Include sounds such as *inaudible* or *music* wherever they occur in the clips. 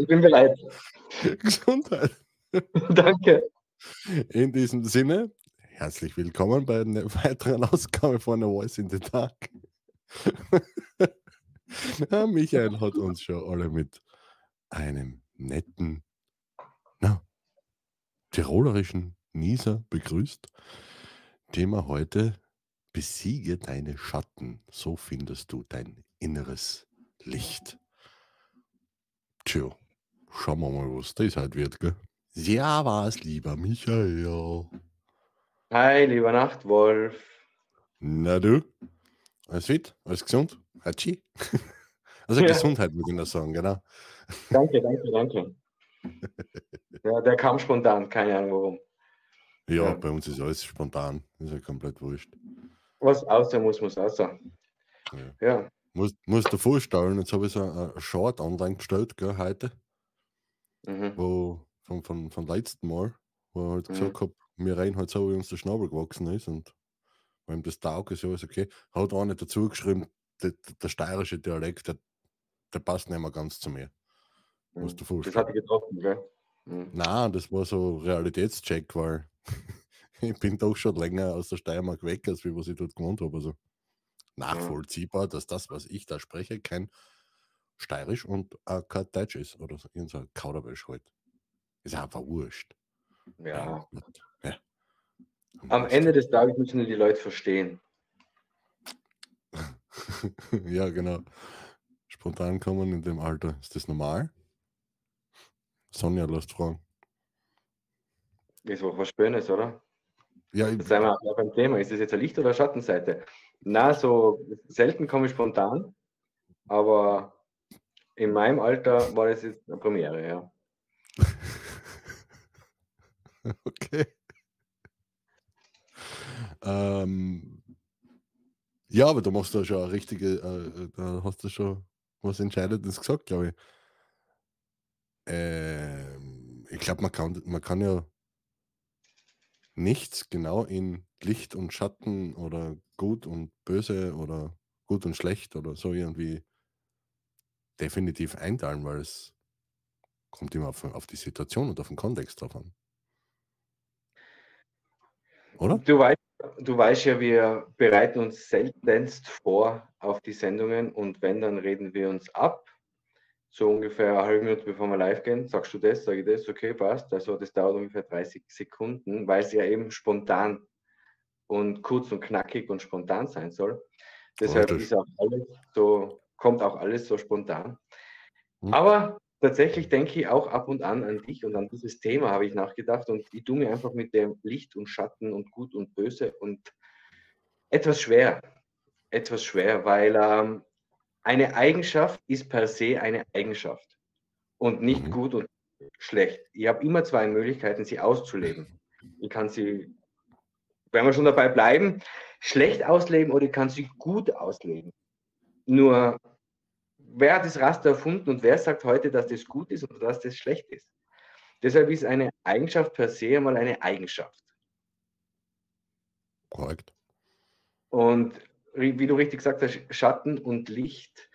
Ich bin bereit. Gesundheit. *laughs* Danke. In diesem Sinne, herzlich willkommen bei einer *laughs* weiteren Ausgabe von A Voice in the Dark. *laughs* Ja, Michael hat uns schon alle mit einem netten, na, tirolerischen Nieser begrüßt. Thema heute: Besiege deine Schatten. So findest du dein inneres Licht. Tja, schauen wir mal, was das halt wird, gell? Ja, was, lieber Michael. Hi, lieber Nachtwolf. Na du? Alles fit? Alles gesund? Hatschi? *laughs* Also Ja. Gesundheit, würde ich noch sagen, genau. Danke, danke, danke. *laughs* Ja, der kam spontan, keine Ahnung warum. Ja, Ja. bei uns ist alles spontan. Ist ja komplett wurscht. Was außer muss, muss außer. Ja. Ja, Musst, musst du vorstellen, jetzt habe ich so ein ein Short online gestellt, gell, heute, mhm. wo von, von, von letzten Mal, wo ich halt Mhm. gesagt habe, wir rein halt so, wie uns der Schnabel gewachsen ist und wenn das taugt, ist alles okay. Hat auch nicht dazu geschrieben, der, der, steirische Dialekt, der, der passt nicht mehr ganz zu mir. Musst du das vorstellen. hat dich getroffen, gell? Mhm. Nein, das war so Realitätscheck, weil *laughs* ich bin doch schon länger aus der Steiermark weg, als wie was ich dort gewohnt habe. Also nachvollziehbar, dass das, was ich da spreche, kein Steirisch und auch kein Deutsch ist. Oder so, irgend so ein Kauderwelsch halt. Ist einfach wurscht. Ja. ja. Am. Ende des Tages müssen die Leute verstehen. *laughs* ja, genau. Spontan kommen in dem Alter. Ist das normal? Sonja lässt fragen. Ist auch was Schönes, oder? Ja, ich, wir auch beim Thema. Ist das jetzt eine Licht- oder Schattenseite? Na, so selten komme ich spontan, aber in meinem Alter war das jetzt eine Premiere, ja. *laughs* Okay. Ähm, ja, aber du machst da schon eine richtige, äh, da hast du schon was Entscheidendes gesagt, glaube ich. Ähm, ich glaube, man kann, man kann ja nichts genau in Licht und Schatten oder gut und böse oder gut und schlecht oder so irgendwie definitiv einteilen, weil es kommt immer auf, auf die Situation und auf den Kontext drauf an. Oder? Du weißt, du weißt ja, wir bereiten uns seltenst vor auf die Sendungen und wenn, dann reden wir uns ab. So ungefähr eine halbe Minute bevor wir live gehen, sagst du das, sage ich das, okay, passt. Also das dauert ungefähr 30 Sekunden, weil es ja eben spontan und kurz und knackig und spontan sein soll. Deshalb Richtig. ist auch alles so, kommt auch alles so spontan. Hm. Aber tatsächlich denke ich auch ab und an an dich und an dieses Thema habe ich nachgedacht und ich tue mir einfach mit dem Licht und Schatten und Gut und Böse und etwas schwer. Etwas schwer, weil ähm, eine Eigenschaft ist per se eine Eigenschaft und nicht Mhm. gut und schlecht. Ich habe immer zwei Möglichkeiten, sie auszuleben. Ich kann sie, wenn wir schon dabei bleiben, schlecht ausleben oder ich kann sie gut ausleben. Nur wer hat das Raster erfunden und wer sagt heute, dass das gut ist oder dass das schlecht ist? Deshalb ist eine Eigenschaft per se einmal eine Eigenschaft. Korrekt. Und wie du richtig gesagt hast, Schatten und Licht.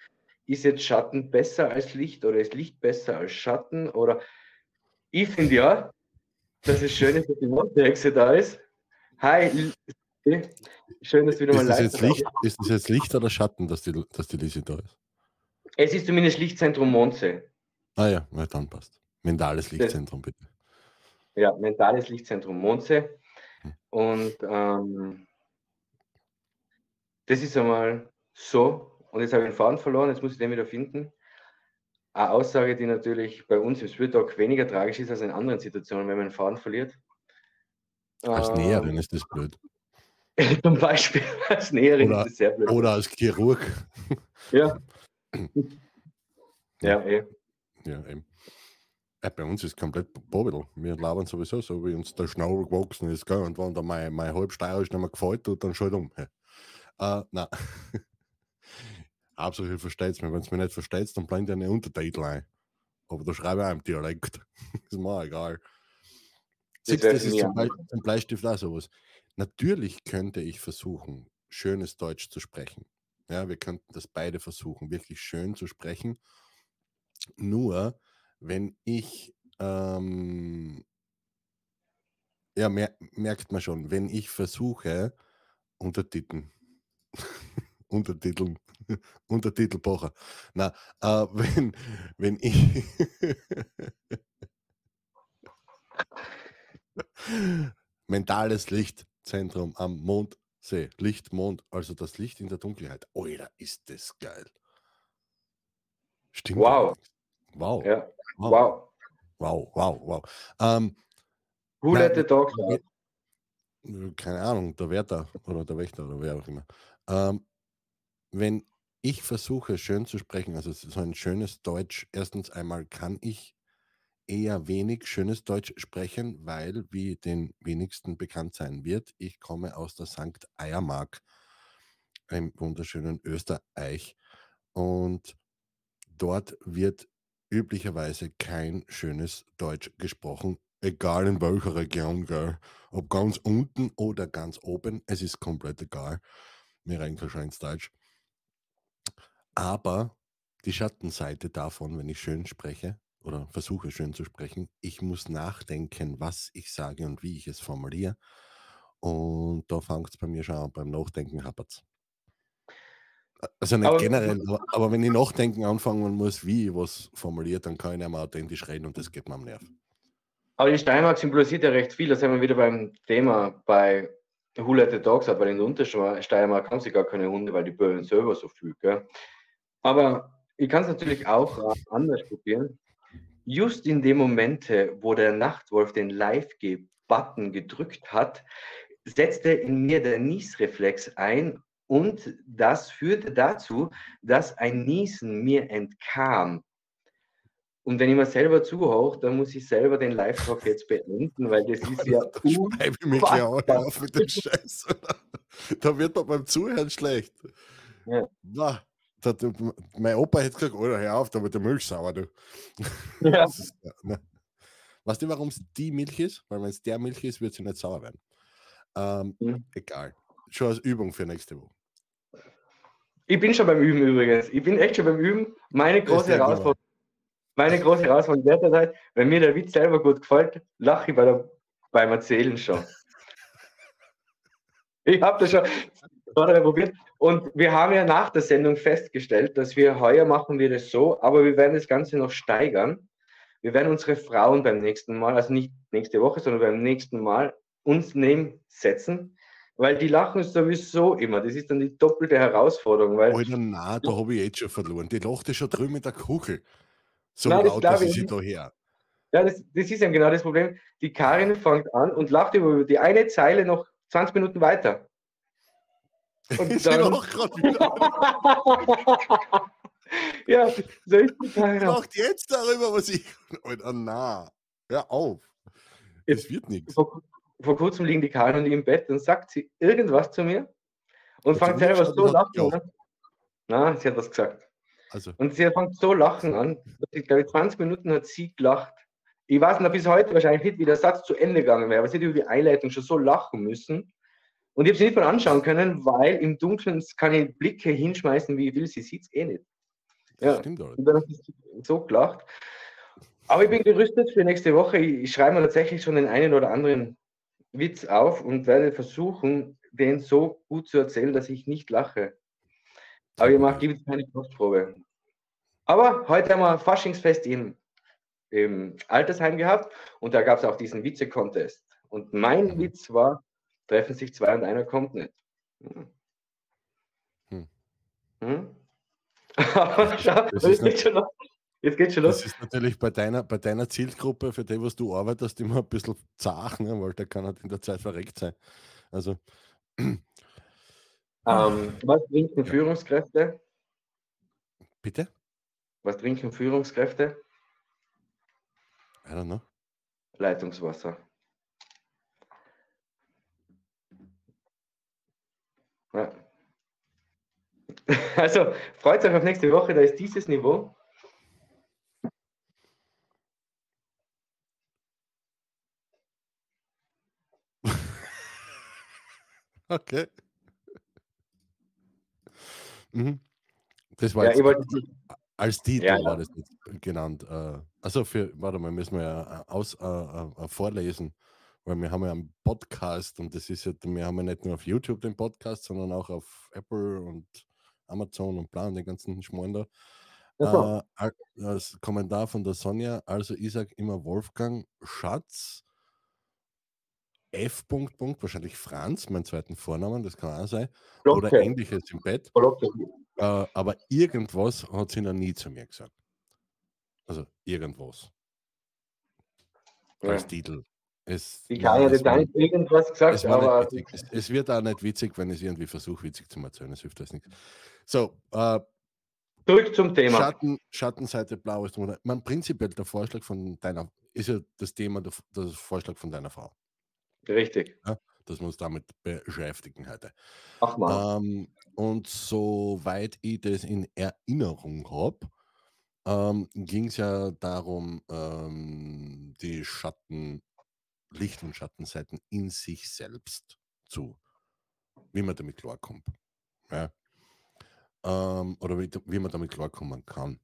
Ist jetzt Schatten besser als Licht oder ist Licht besser als Schatten? Oder ich finde ja, dass es schön ist, dass die Mondhexe da ist. Hi, Schön, dass du wieder mal live Licht, ist das jetzt Licht oder Schatten, dass die, dass die Lisi da ist? Es ist zumindest Lichtzentrum Mondsee. Ah ja, ja dann passt. Mentales Lichtzentrum, bitte. Ja, mentales Lichtzentrum Mondsee. Hm. Und ähm, das ist einmal so. Und jetzt habe ich den Faden verloren, jetzt muss ich den wieder finden. Eine Aussage, die natürlich bei uns im Spirit Talk weniger tragisch ist als in anderen Situationen, wenn man den Faden verliert. Als Ähm, Näherin ist das blöd. *laughs* Zum Beispiel als Näherin Oder- ist es sehr blöd. Oder als Chirurg. Ja. *clears throat* ja, eh. Ja, eben. Ja, bei uns ist komplett Bobel. Wir labern sowieso so, wie uns der Schnabel gewachsen ist. Gell? Und wenn da mein, mein halb steirisch nicht mehr gefällt, tut, dann schalt um. Hey. Äh, nein. *laughs* Hauptsache, versteht mir. Wenn es mir nicht versteht, dann blendet ihr eine Untertitel ein. Aber da schreibe ich auch im Dialekt. *laughs* ist mir egal. Das Siehst, das für ist zum, Beispiel, zum Bleistift auch sowas. Natürlich könnte ich versuchen, schönes Deutsch zu sprechen. Ja, wir könnten das beide versuchen, wirklich schön zu sprechen. Nur, wenn ich, ähm, ja, mer merkt man schon, wenn ich versuche, Untertiteln, *laughs* Untertiteln, *laughs* Untertitelpocher, na, äh, *laughs* wenn, wenn ich, mentales Lichtzentrum am Mondsee, Licht, Mond, also das Licht in der Dunkelheit. Alter, ist das geil. Stimmt. Wow. Wow. Ja. Wow. Wow. Wow, wow, wow. Ähm, Who let the we- out? keine Ahnung, der Wärter oder der Wächter oder wer auch immer. Ähm, wenn ich versuche, schön zu sprechen, also so ein schönes Deutsch, erstens einmal kann ich eher wenig schönes Deutsch sprechen, weil, wie den wenigsten bekannt sein wird, ich komme aus der St. Eiermark im wunderschönen Österreich und dort wird üblicherweise kein schönes Deutsch gesprochen, egal in welcher Region, gell. ob ganz unten oder ganz oben, es ist komplett egal. Mir schon ins Deutsch. Aber die Schattenseite davon, wenn ich schön spreche oder versuche schön zu sprechen, ich muss nachdenken, was ich sage und wie ich es formuliere. Und da fängt es bei mir schon an, beim Nachdenken hapert Also nicht Aber- generell, aber, aber wenn ich nachdenken anfangen muss, wie ich was formuliert, dann kann ich nicht mehr authentisch reden und das geht mir am Nerv. Aber die Steiermark symbolisiert ja recht viel. Da sind wir wieder beim Thema bei Who Let the Dogs Out, weil in der Untersteiermark haben sie gar keine Hunde, weil die böllen selber so viel. Gell? Aber ich kann es natürlich auch äh, anders probieren. Just in dem Momente, wo der Nachtwolf den Live-G-Button gedrückt hat, setzte in mir der Niesreflex ein und das führte dazu, dass ein Niesen mir entkam. Und wenn ich mir selber zuhöre, dann muss ich selber den Live-Talk jetzt beenden, weil das *laughs* ist ja da schreibe ich mich gleich auf mit dem Scheiß. Da wird man beim Zuhören schlecht. Ja. Na, da, mein Opa hätte gesagt, Alter, hör auf, da wird der Milch sauer, du. Ja. *laughs* Ist, ne. Weißt du, warum es die Milch ist? Weil wenn es der Milch ist, wird sie nicht sauer werden. Ähm, Mhm. Egal. Schon als Übung für nächste Woche. Ich bin schon beim Üben übrigens. Ich bin echt schon beim Üben. Meine große. Herausforderung, meine große Herausforderung derzeit, wenn mir der Witz selber gut gefällt, lache ich bei der, beim Erzählen schon. *laughs* Ich habe das schon probiert. Und wir haben ja nach der Sendung festgestellt, dass wir heuer machen wir das so, aber wir werden das Ganze noch steigern. Wir werden unsere Frauen beim nächsten Mal, also nicht nächste Woche, sondern beim nächsten Mal uns neben setzen, weil die lachen sowieso immer. Das ist dann die doppelte Herausforderung, weil Alter, na, da habe ich jetzt schon verloren. Die lacht ja schon drüben mit der Kuchel. So Nein, laut, dass ich sie da her. Ja, das, das ist eben genau das Problem. Die Karin fängt an und lacht über die eine Zeile noch 20 Minuten weiter. Und sie dann- lacht gerade *laughs* wieder. ja, so ist die Sie Karin. auch. lacht jetzt darüber, was ich. Alter, na. Hör auf. Es wird nichts. Vor, vor kurzem liegen die Karin und ich im Bett und sagt sie irgendwas zu mir und fängt selber so lachen an. Na, sie hat was gesagt. Also, Und sie fängt so lachen an. dass Ich glaube, 20 Minuten hat sie gelacht. Ich weiß noch bis heute wahrscheinlich nicht, wie der Satz zu Ende gegangen wäre, aber sie hat über die Einleitung schon so lachen müssen. Und ich habe sie nicht mal anschauen können, weil im Dunkeln kann ich Blicke hinschmeißen, wie ich will. Sie sieht es eh nicht. Ja. stimmt. Und dann hat sie so gelacht. Aber ich bin gerüstet für nächste Woche. Ich schreibe mir tatsächlich schon den einen oder anderen Witz auf und werde versuchen, den so gut zu erzählen, dass ich nicht lache. Aber ich mache gibt keine Kostprobe. Aber heute haben wir Faschingsfest im, im Altersheim gehabt und da gab es auch diesen Witze-Contest. Und mein. Witz war, treffen sich zwei und einer kommt nicht. Hm. Hm. Hm? *laughs* Aber schau, Das jetzt ist geht schon los. Jetzt geht schon los. Das ist natürlich bei deiner, bei deiner Zielgruppe, für die, was du arbeitest, immer ein bisschen zart, ne? weil der kann halt in der Zeit verreckt sein. Also, *clears throat* Ähm, was trinken Führungskräfte? bitte? Was trinken Führungskräfte? I don't know. Leitungswasser. Ja. *laughs* Also freut euch auf nächste Woche, da ist dieses Niveau. *laughs* Okay. Mhm. Das war Ja, jetzt wollte Als Titel ja, ja. war das genannt. Äh, also für, warte mal, müssen wir ja äh, aus, äh, äh, vorlesen, weil wir haben ja einen Podcast und das ist ja, wir haben ja nicht nur auf YouTube den Podcast, sondern auch auf Apple und Amazon und bla und den ganzen Schmarrn da. Ja, äh, als Kommentar von der Sonja, also ich sage immer Wolfgang Schatz, F. Punkt, Punkt, wahrscheinlich Franz, mein zweiten Vornamen, das kann auch sein, Blocke. oder ähnliches im Bett. Äh, aber irgendwas hat sie noch nie zu mir gesagt. Also irgendwas. Ja. Als Titel. Es, ich habe ja nicht gar nicht irgendwas gesagt, es aber. Es, es, wird auch nicht witzig, wenn ich es irgendwie versuche, witzig zu erzählen. Es hilft das nichts. So, äh, Zurück zum Thema. Schatten, Schattenseite, blaues Monat. Man prinzipiell der Vorschlag von deiner, ist ja das Thema, der, der Vorschlag von deiner Frau. Richtig. Ja, dass wir uns damit beschäftigen heute. Ach mal. Ähm, und soweit ich das in Erinnerung habe, ähm, ging es ja darum, ähm, die Schatten, Licht- und Schattenseiten in sich selbst zu, wie man damit klarkommt. Ja? ähm, oder wie, wie man damit klarkommen kann.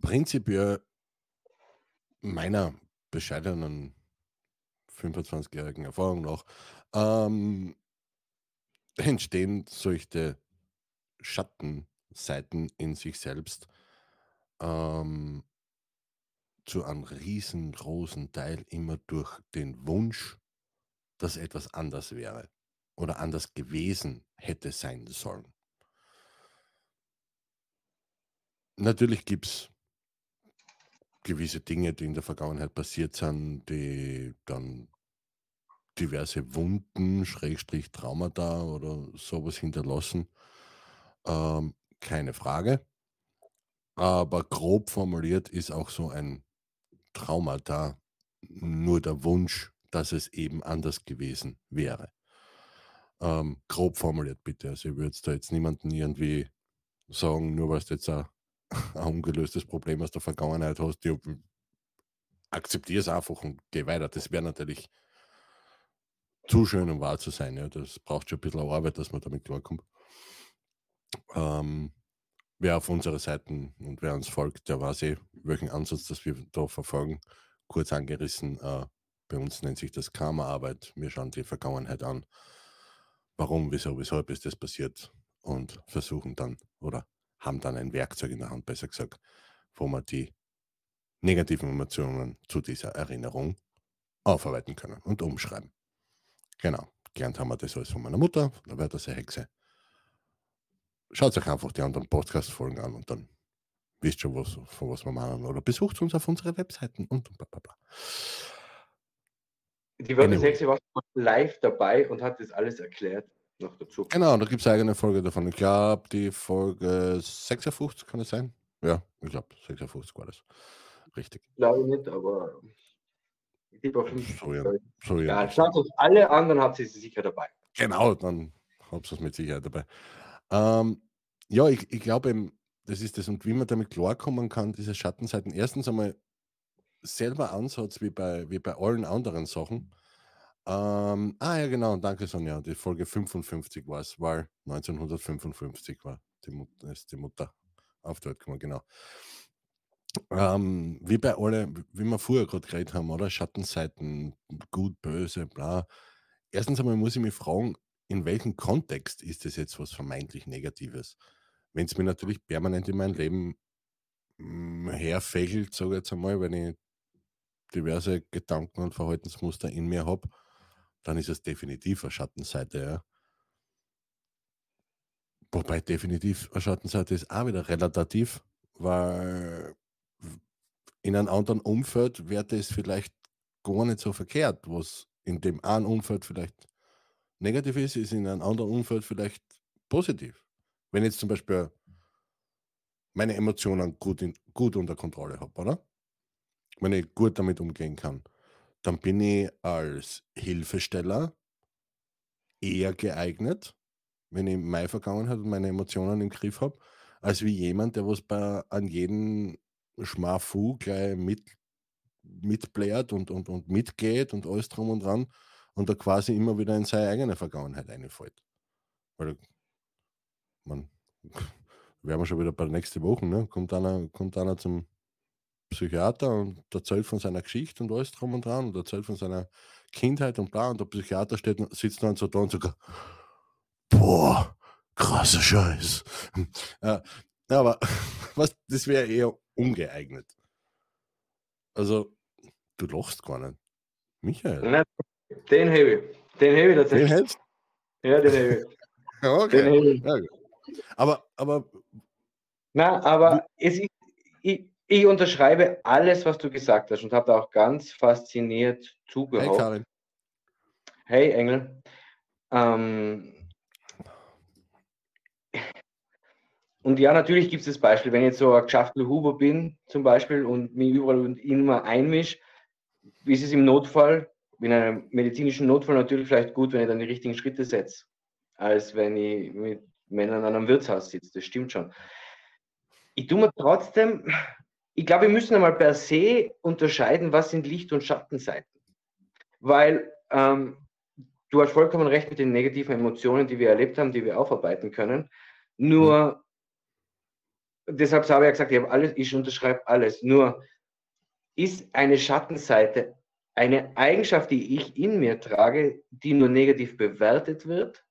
Prinzipiell meiner bescheidenen 25-jährigen Erfahrung nach ähm, entstehen solche Schattenseiten in sich selbst ähm, zu einem riesengroßen Teil immer durch den Wunsch, dass etwas anders wäre oder anders gewesen hätte sein sollen. Natürlich gibt es gewisse Dinge, die in der Vergangenheit passiert sind, die dann diverse Wunden, Schrägstrich Traumata oder sowas hinterlassen. Ähm, keine Frage. Aber grob formuliert ist auch so ein Traumata nur der Wunsch, dass es eben anders gewesen wäre. Ähm, grob formuliert bitte. Also ich würde da jetzt niemanden irgendwie sagen, nur weil es jetzt ein *laughs* ein ungelöstes Problem aus der Vergangenheit hast, ja, akzeptiere es einfach und geh weiter. Das wäre natürlich zu schön, um wahr zu sein. Ja. Das braucht schon ein bisschen Arbeit, dass man damit klarkommt. Ähm, wer auf unsere Seiten und wer uns folgt, der weiß eh, welchen Ansatz das wir da verfolgen. Kurz angerissen, äh, bei uns nennt sich das Karma-Arbeit. Wir schauen die Vergangenheit an. Warum, wieso, weshalb ist das passiert und versuchen dann oder haben dann ein Werkzeug in der Hand, besser gesagt, wo man die negativen Emotionen zu dieser Erinnerung aufarbeiten können und umschreiben. Genau. Gelernt haben wir das alles von meiner Mutter, da wird das eine Hexe. Schaut euch einfach die anderen Podcast-Folgen an und dann wisst schon, was, von was wir machen. Oder besucht uns auf unsere Webseiten und bla bla bla. Die Wörter anyway. Hexe war live dabei und hat das alles erklärt noch dazu. Genau, da gibt es eine eigene Folge davon. Ich glaube, die Folge 56 kann es sein. Ja, ich glaube, 56 war das. Richtig. Glaube ich nicht, aber ich tippe auf 50. So, ja. So, ja. ja, schaut uns alle an, dann habt ihr sie sicher dabei. Genau, dann habt ihr es mit Sicherheit dabei. Ähm, ja, ich, ich glaube das ist das. Und wie man damit klarkommen kann, diese Schattenseiten. Erstens einmal selber Ansatz wie bei, wie bei allen anderen Sachen. Ähm, ah ja, genau, danke Sonja. Die Folge 55 war es, weil 1955 war die Mutter, ist die Mutter auf Welt gekommen, genau. Ähm, wie bei alle, wie wir vorher gerade geredet haben, oder? Schattenseiten, gut, böse, bla. Erstens einmal muss ich mich fragen, in welchem Kontext ist das jetzt was vermeintlich Negatives? Wenn es mir natürlich permanent in mein Leben hm, herfächelt, sage ich jetzt einmal, wenn ich diverse Gedanken und Verhaltensmuster in mir habe, dann ist es definitiv eine Schattenseite, ja. Wobei definitiv eine Schattenseite ist auch wieder relativ, weil in einem anderen Umfeld wäre es vielleicht gar nicht so verkehrt, was in dem einen Umfeld vielleicht negativ ist, ist in einem anderen Umfeld vielleicht positiv. Wenn ich jetzt zum Beispiel meine Emotionen gut, in, gut unter Kontrolle habe, oder? Wenn ich gut damit umgehen kann dann bin ich als Hilfesteller eher geeignet, wenn ich meine Vergangenheit und meine Emotionen im Griff habe, als wie jemand, der was bei an jeden Schmafu gleich mit, mitbläht und, und, und mitgeht und alles drum und dran und da quasi immer wieder in seine eigene Vergangenheit einfällt. Weil man *laughs* wären wir schon wieder bei der nächsten Woche, ne? kommt, einer, kommt einer zum Psychiater und erzählt von seiner Geschichte und alles drum und dran und erzählt von seiner Kindheit und bla und der Psychiater steht, sitzt dann so da und sagt, boah, krasser Scheiß. *laughs* Ja, aber *laughs* was, das wäre eher ungeeignet. Also, du lachst gar nicht. Michael. Nein, den habe ich. Den habe ich tatsächlich. Den hältst? Ja, den habe ich. Ja, okay. Den habe ich. Ja, aber, aber Na, aber es ist, ich, ich unterschreibe alles, was du gesagt hast und habe da auch ganz fasziniert hey zugehört. Karin, Hey Engel. Ähm, und ja, natürlich gibt es das Beispiel, wenn ich jetzt so ein Geschäftel Huber bin, zum Beispiel, und mich überall und immer einmische, ist es im Notfall, in einem medizinischen Notfall natürlich vielleicht gut, wenn ich dann die richtigen Schritte setze, als wenn ich mit Männern an einem Wirtshaus sitze. Das stimmt schon. Ich tue mir trotzdem, ich glaube, wir müssen einmal per se unterscheiden, was sind Licht- und Schattenseiten. Weil ähm, du hast vollkommen recht mit den negativen Emotionen, die wir erlebt haben, die wir aufarbeiten können. Nur, deshalb habe ich ja gesagt, ich, habe alles, ich unterschreibe alles. Nur ist eine Schattenseite eine Eigenschaft, die ich in mir trage, die nur negativ bewertet wird?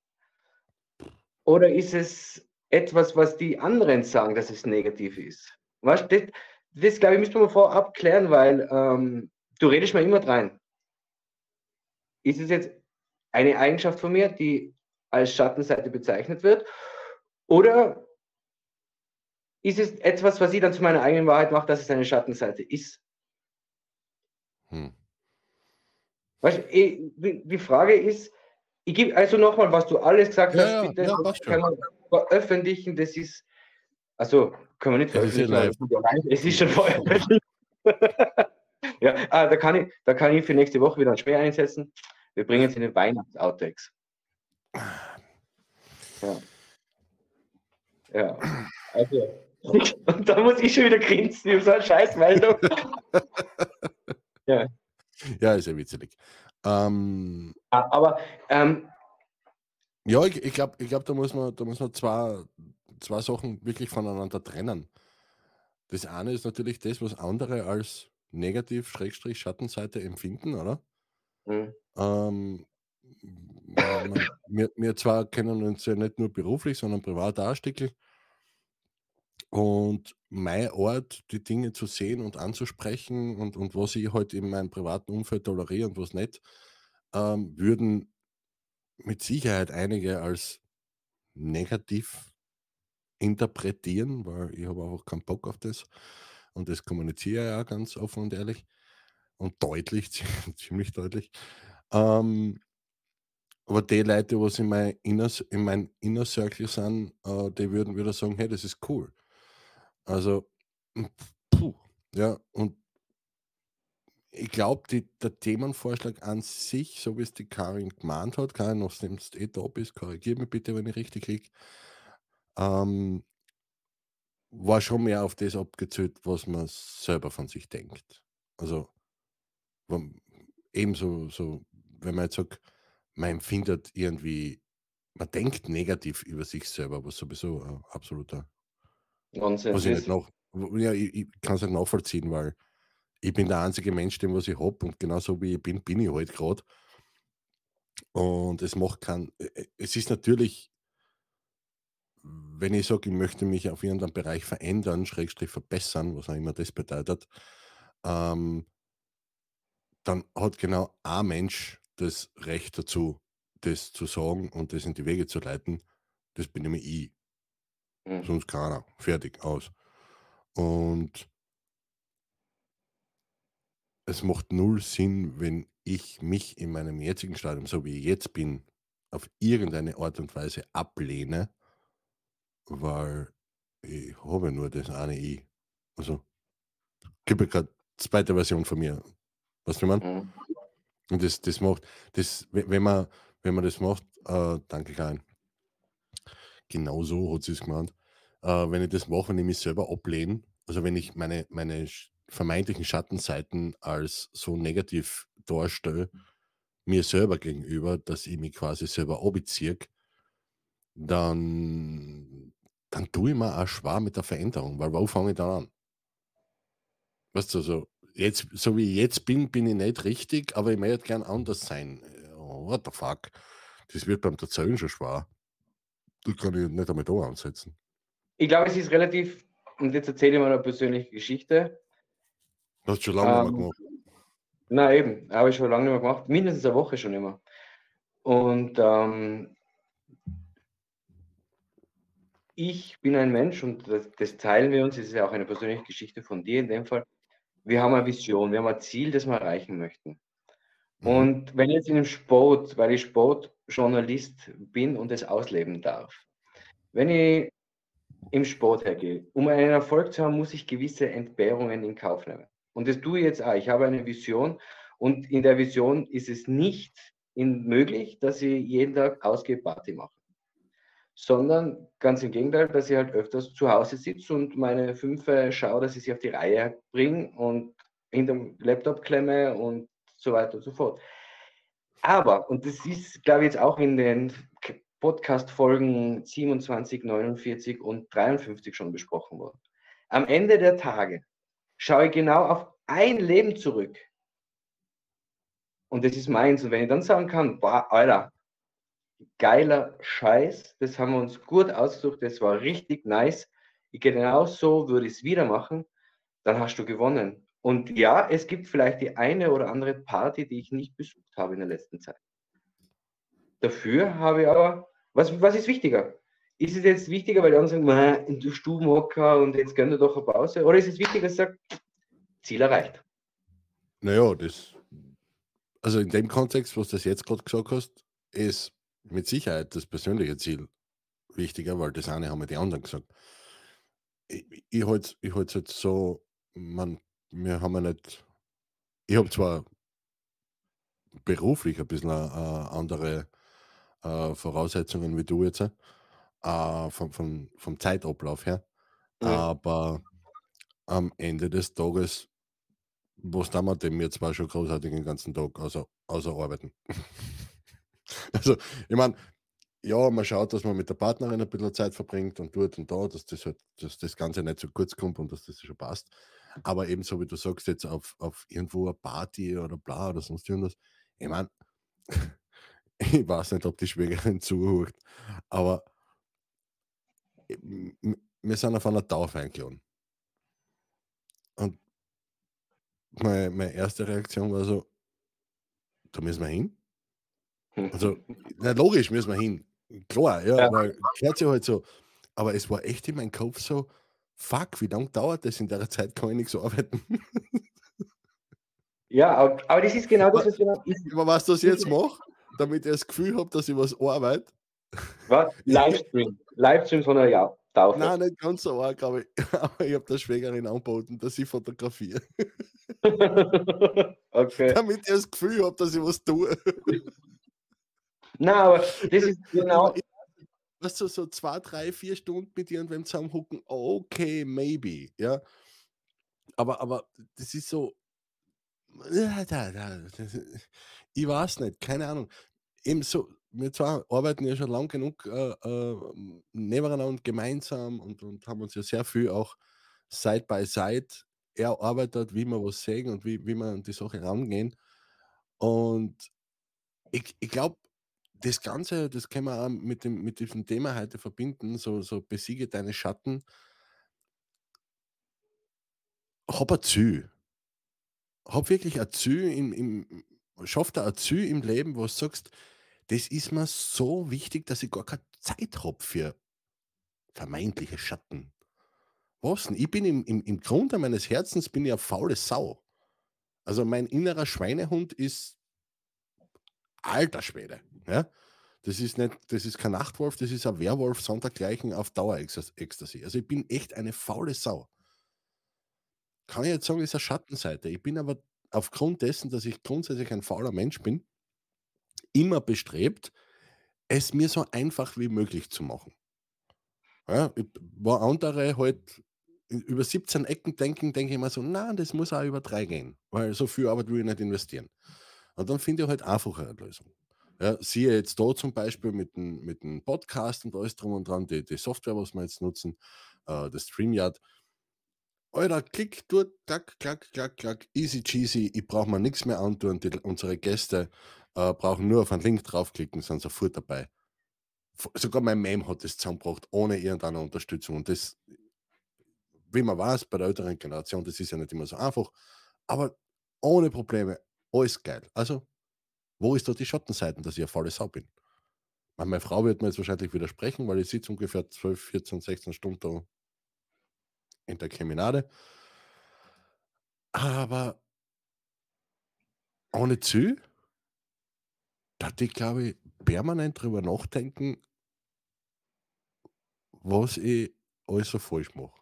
Oder ist es etwas, was die anderen sagen, dass es negativ ist? Weißt, das, das glaube ich, müssen wir vorab klären, weil ähm, du redest mir immer rein. Ist es jetzt eine Eigenschaft von mir, die als Schattenseite bezeichnet wird? Oder ist es etwas, was ich dann zu meiner eigenen Wahrheit mache, dass es eine Schattenseite ist? hm. Weißt, ich, die Frage ist, ich gebe also nochmal, was du alles gesagt hast, ja, bitte, ja, das kann man veröffentlichen, das ist, also können wir nicht veröffentlichen, es ist schon veröffentlicht. *laughs* ja, ah, da, kann ich, da kann ich für nächste Woche wieder ein Speer einsetzen. Wir bringen es in den Weihnachts-Outtakes. Ja. Ja, also. *laughs* Und da muss ich schon wieder grinsen, über so eine Scheißmeldung. *laughs* ja. Ja, ist ja witzig. Ähm, Aber ähm, ja, ich, ich glaube, ich glaub, da muss man, da muss man zwei, zwei Sachen wirklich voneinander trennen. Das eine ist natürlich das, was andere als negativ Schrägstrich Schattenseite empfinden, oder? hm, Ähm, wir, wir zwar kennen uns ja nicht nur beruflich, sondern privat auch ein Stückchen. Und mein Ort, die Dinge zu sehen und anzusprechen und, und was ich halt in meinem privaten Umfeld toleriere und was nicht, ähm, würden mit Sicherheit einige als negativ interpretieren, weil ich habe einfach keinen Bock auf das. Und das kommuniziere ich ja auch ganz offen und ehrlich und deutlich, *laughs* ziemlich deutlich. Ähm, aber die Leute, was in mein Inner, in mein Inner Circle sind, äh, die würden wieder sagen, hey, das ist cool. Also, puh, ja, und ich glaube, der Themenvorschlag an sich, so wie es die Karin gemahnt hat, Karin, nachdem du eh da bist, korrigier mich bitte, wenn ich richtig liege, ähm, war schon mehr auf das abgezielt, was man selber von sich denkt. Also, ebenso, so, wenn man jetzt sagt, man empfindet irgendwie, man denkt negativ über sich selber, was sowieso ein absoluter Nonsens was ich nicht w- ja, ich, ich kann es nicht nachvollziehen, weil ich bin der einzige Mensch, dem was ich habe und genauso wie ich bin, bin ich halt gerade. Und es macht kein, äh, äh, es ist natürlich, wenn ich sage, ich möchte mich auf irgendeinem Bereich verändern, Schrägstrich verbessern, was auch immer das bedeutet, ähm, dann hat genau ein Mensch das Recht dazu, das zu sagen und das in die Wege zu leiten. Das bin nämlich ich, Hm. sonst keiner. Fertig, aus. Und es macht null Sinn, wenn ich mich in meinem jetzigen Stadium, so wie ich jetzt bin, auf irgendeine Art und Weise ablehne, weil ich habe nur das eine Ich. Also, gibt ja gerade zweite Version von mir. Weißt du, wie ich meine? Hm. Und das, das macht, das, we- wenn man, wenn man das macht, äh, danke Karin, genau so hat sie es gemeint, äh, wenn ich das mache, wenn ich mich selber ablehne, also wenn ich meine, meine vermeintlichen Schattenseiten als so negativ darstelle, mir selber gegenüber, dass ich mich quasi selber abbeziehe, dann dann tue ich mir auch schwer mit der Veränderung, weil wo fange ich dann an? Weißt du, so, jetzt, so wie ich jetzt bin, bin ich nicht richtig, aber ich möchte gern anders sein. What the fuck? Das wird beim Erzählen schon schwer. Das kann ich nicht einmal da ansetzen. Ich glaube, es ist relativ, und jetzt erzähle ich mal eine persönliche Geschichte. Hast du schon lange ähm, nicht mehr gemacht? Nein, eben, habe ich schon lange nicht mehr gemacht. Mindestens eine Woche schon immer. Und ähm, ich bin ein Mensch und das, das, teilen wir uns, das ist ja auch eine persönliche Geschichte von dir in dem Fall. Wir haben eine Vision, wir haben ein Ziel, das wir erreichen möchten. Mhm. Und wenn ich jetzt in dem Sport, weil ich Sportjournalist bin und es ausleben darf, wenn ich im Sport hergehe, um einen Erfolg zu haben, muss ich gewisse Entbehrungen in Kauf nehmen. Und das tue ich jetzt auch. Ich habe eine Vision und in der Vision ist es nicht möglich, dass ich jeden Tag ausgehe Party mache. Sondern ganz im Gegenteil, dass ich halt öfters zu Hause sitze und meine Fünfe schaue, dass ich sie auf die Reihe bringe und hinterm Laptop klemme und so weiter und so fort. Aber, und das ist, glaube ich, jetzt auch in den Podcast-Folgen 27, 49 und 53 schon besprochen worden. Am Ende der Tage schaue ich genau auf ein Leben zurück. Und das ist meins. Und wenn ich dann sagen kann, boah, Alter, geiler Scheiß, das haben wir uns gut ausgesucht, das war richtig nice. Ich genau so würde ich es wieder machen, dann hast du gewonnen. Und ja, es gibt vielleicht die eine oder andere Party, die ich nicht besucht habe in der letzten Zeit. Dafür habe ich aber, was, was ist wichtiger? Ist es jetzt wichtiger, weil die anderen sagen, der Stubenhocker und jetzt gönnt ihr doch eine Pause? Oder ist es wichtiger, dass ich sage, Ziel erreicht? Naja, das, also in dem Kontext, was du jetzt gerade gesagt hast, ist mit Sicherheit das persönliche Ziel wichtiger, weil das eine haben wir die anderen gesagt. Ich, ich halte es jetzt so, man wir haben ja nicht, ich habe zwar beruflich ein bisschen äh, andere äh, Voraussetzungen wie du jetzt, äh, vom, vom, vom Zeitablauf her, mhm. aber am Ende des Tages, was da wir dem jetzt war schon großartig den ganzen Tag, außer, außer arbeiten. *laughs* also, ich meine, ja, man schaut, dass man mit der Partnerin ein bisschen Zeit verbringt und dort und da, dass das, halt, dass das Ganze nicht so kurz kommt und dass das schon passt. Aber ebenso wie du sagst, jetzt auf, auf irgendwo eine Party oder bla oder sonst irgendwas. Ich meine, *laughs* ich weiß nicht, ob die Schwägerin zuhört, aber wir sind auf einer Taufe eingeladen. Und meine, meine erste Reaktion war so, da müssen wir hin. Also, na, logisch müssen wir hin. Klar, ja, ja. weil gehört ja halt so. Aber es war echt in meinem Kopf so, fuck, wie lange dauert das? In der Zeit kann ich nichts arbeiten. Ja, aber das ist genau das, was wir *laughs* Aber was das jetzt mache, damit ich das Gefühl habe, dass ich was arbeite. Was? *laughs* Livestream. Livestream von einer ja, Taufe. Nein, nicht ganz so arg, aber, *laughs* aber ich habe der Schwägerin angeboten, dass ich fotografiere. okay. Damit ich das Gefühl habe, dass ich was tue. Nein, aber das ist *laughs* genau weißt du, so zwei, drei, vier Stunden mit irgendwem zusammenhucken, okay, maybe, ja. Aber, aber das ist so, *laughs* ich weiß nicht, keine Ahnung. Eben so, wir zwar arbeiten ja schon lang genug äh, äh, nebeneinander gemeinsam und, und haben uns ja sehr viel auch Side by Side erarbeitet, wie wir was sehen und wie, wie wir an die Sache rangehen. Und ich, ich glaube, das Ganze, das können wir auch mit, dem, mit diesem Thema heute verbinden, so, so besiege deine Schatten. Hab ein Ziel. Hab wirklich ein Ziel im, im schaff da ein Ziel im Leben, wo du sagst, das ist mir so wichtig, dass ich gar keine Zeit habe für vermeintliche Schatten. Was denn? Ich bin im, im, im Grunde meines Herzens bin ich eine faule Sau. Also mein innerer Schweinehund ist alter Schwede. Ja? Das ist nicht, das ist kein Nachtwolf, das ist ein Werwolf sondergleichen auf Dauer-Ecstasy. Also ich bin echt eine faule Sau. Kann ich jetzt sagen, ist eine Schattenseite. Ich bin aber aufgrund dessen, dass ich grundsätzlich ein fauler Mensch bin, immer bestrebt, es mir so einfach wie möglich zu machen. Ja, wo andere halt über 17 Ecken denken, denke ich mir so, nein, das muss auch über drei gehen, weil so viel Arbeit will ich nicht investieren. Und dann finde ich halt einfacher eine Lösung. Ja, siehe jetzt da zum Beispiel mit dem, mit dem Podcast und alles drum und dran, die, die Software, was wir jetzt nutzen, äh, das StreamYard. Alter, klick, dort, klack, klack, klack, klack, easy cheesy, ich brauche mir nichts mehr antun. Die, unsere Gäste äh, brauchen nur auf einen Link draufklicken, sind sofort dabei. Sogar mein Mem hat das zusammengebracht, ohne irgendeine Unterstützung. Und das, wie man weiß, bei der älteren Generation, das ist ja nicht immer so einfach, aber ohne Probleme, alles geil. Also, wo ist da die Schattenseiten, dass ich eine faule Sau bin? Meine Frau wird mir jetzt wahrscheinlich widersprechen, weil ich sitze ungefähr 12, 14, 16 Stunden in der Keminade. Aber ohne Ziel, da ich, glaube ich, permanent drüber nachdenken, was ich alles so falsch mache.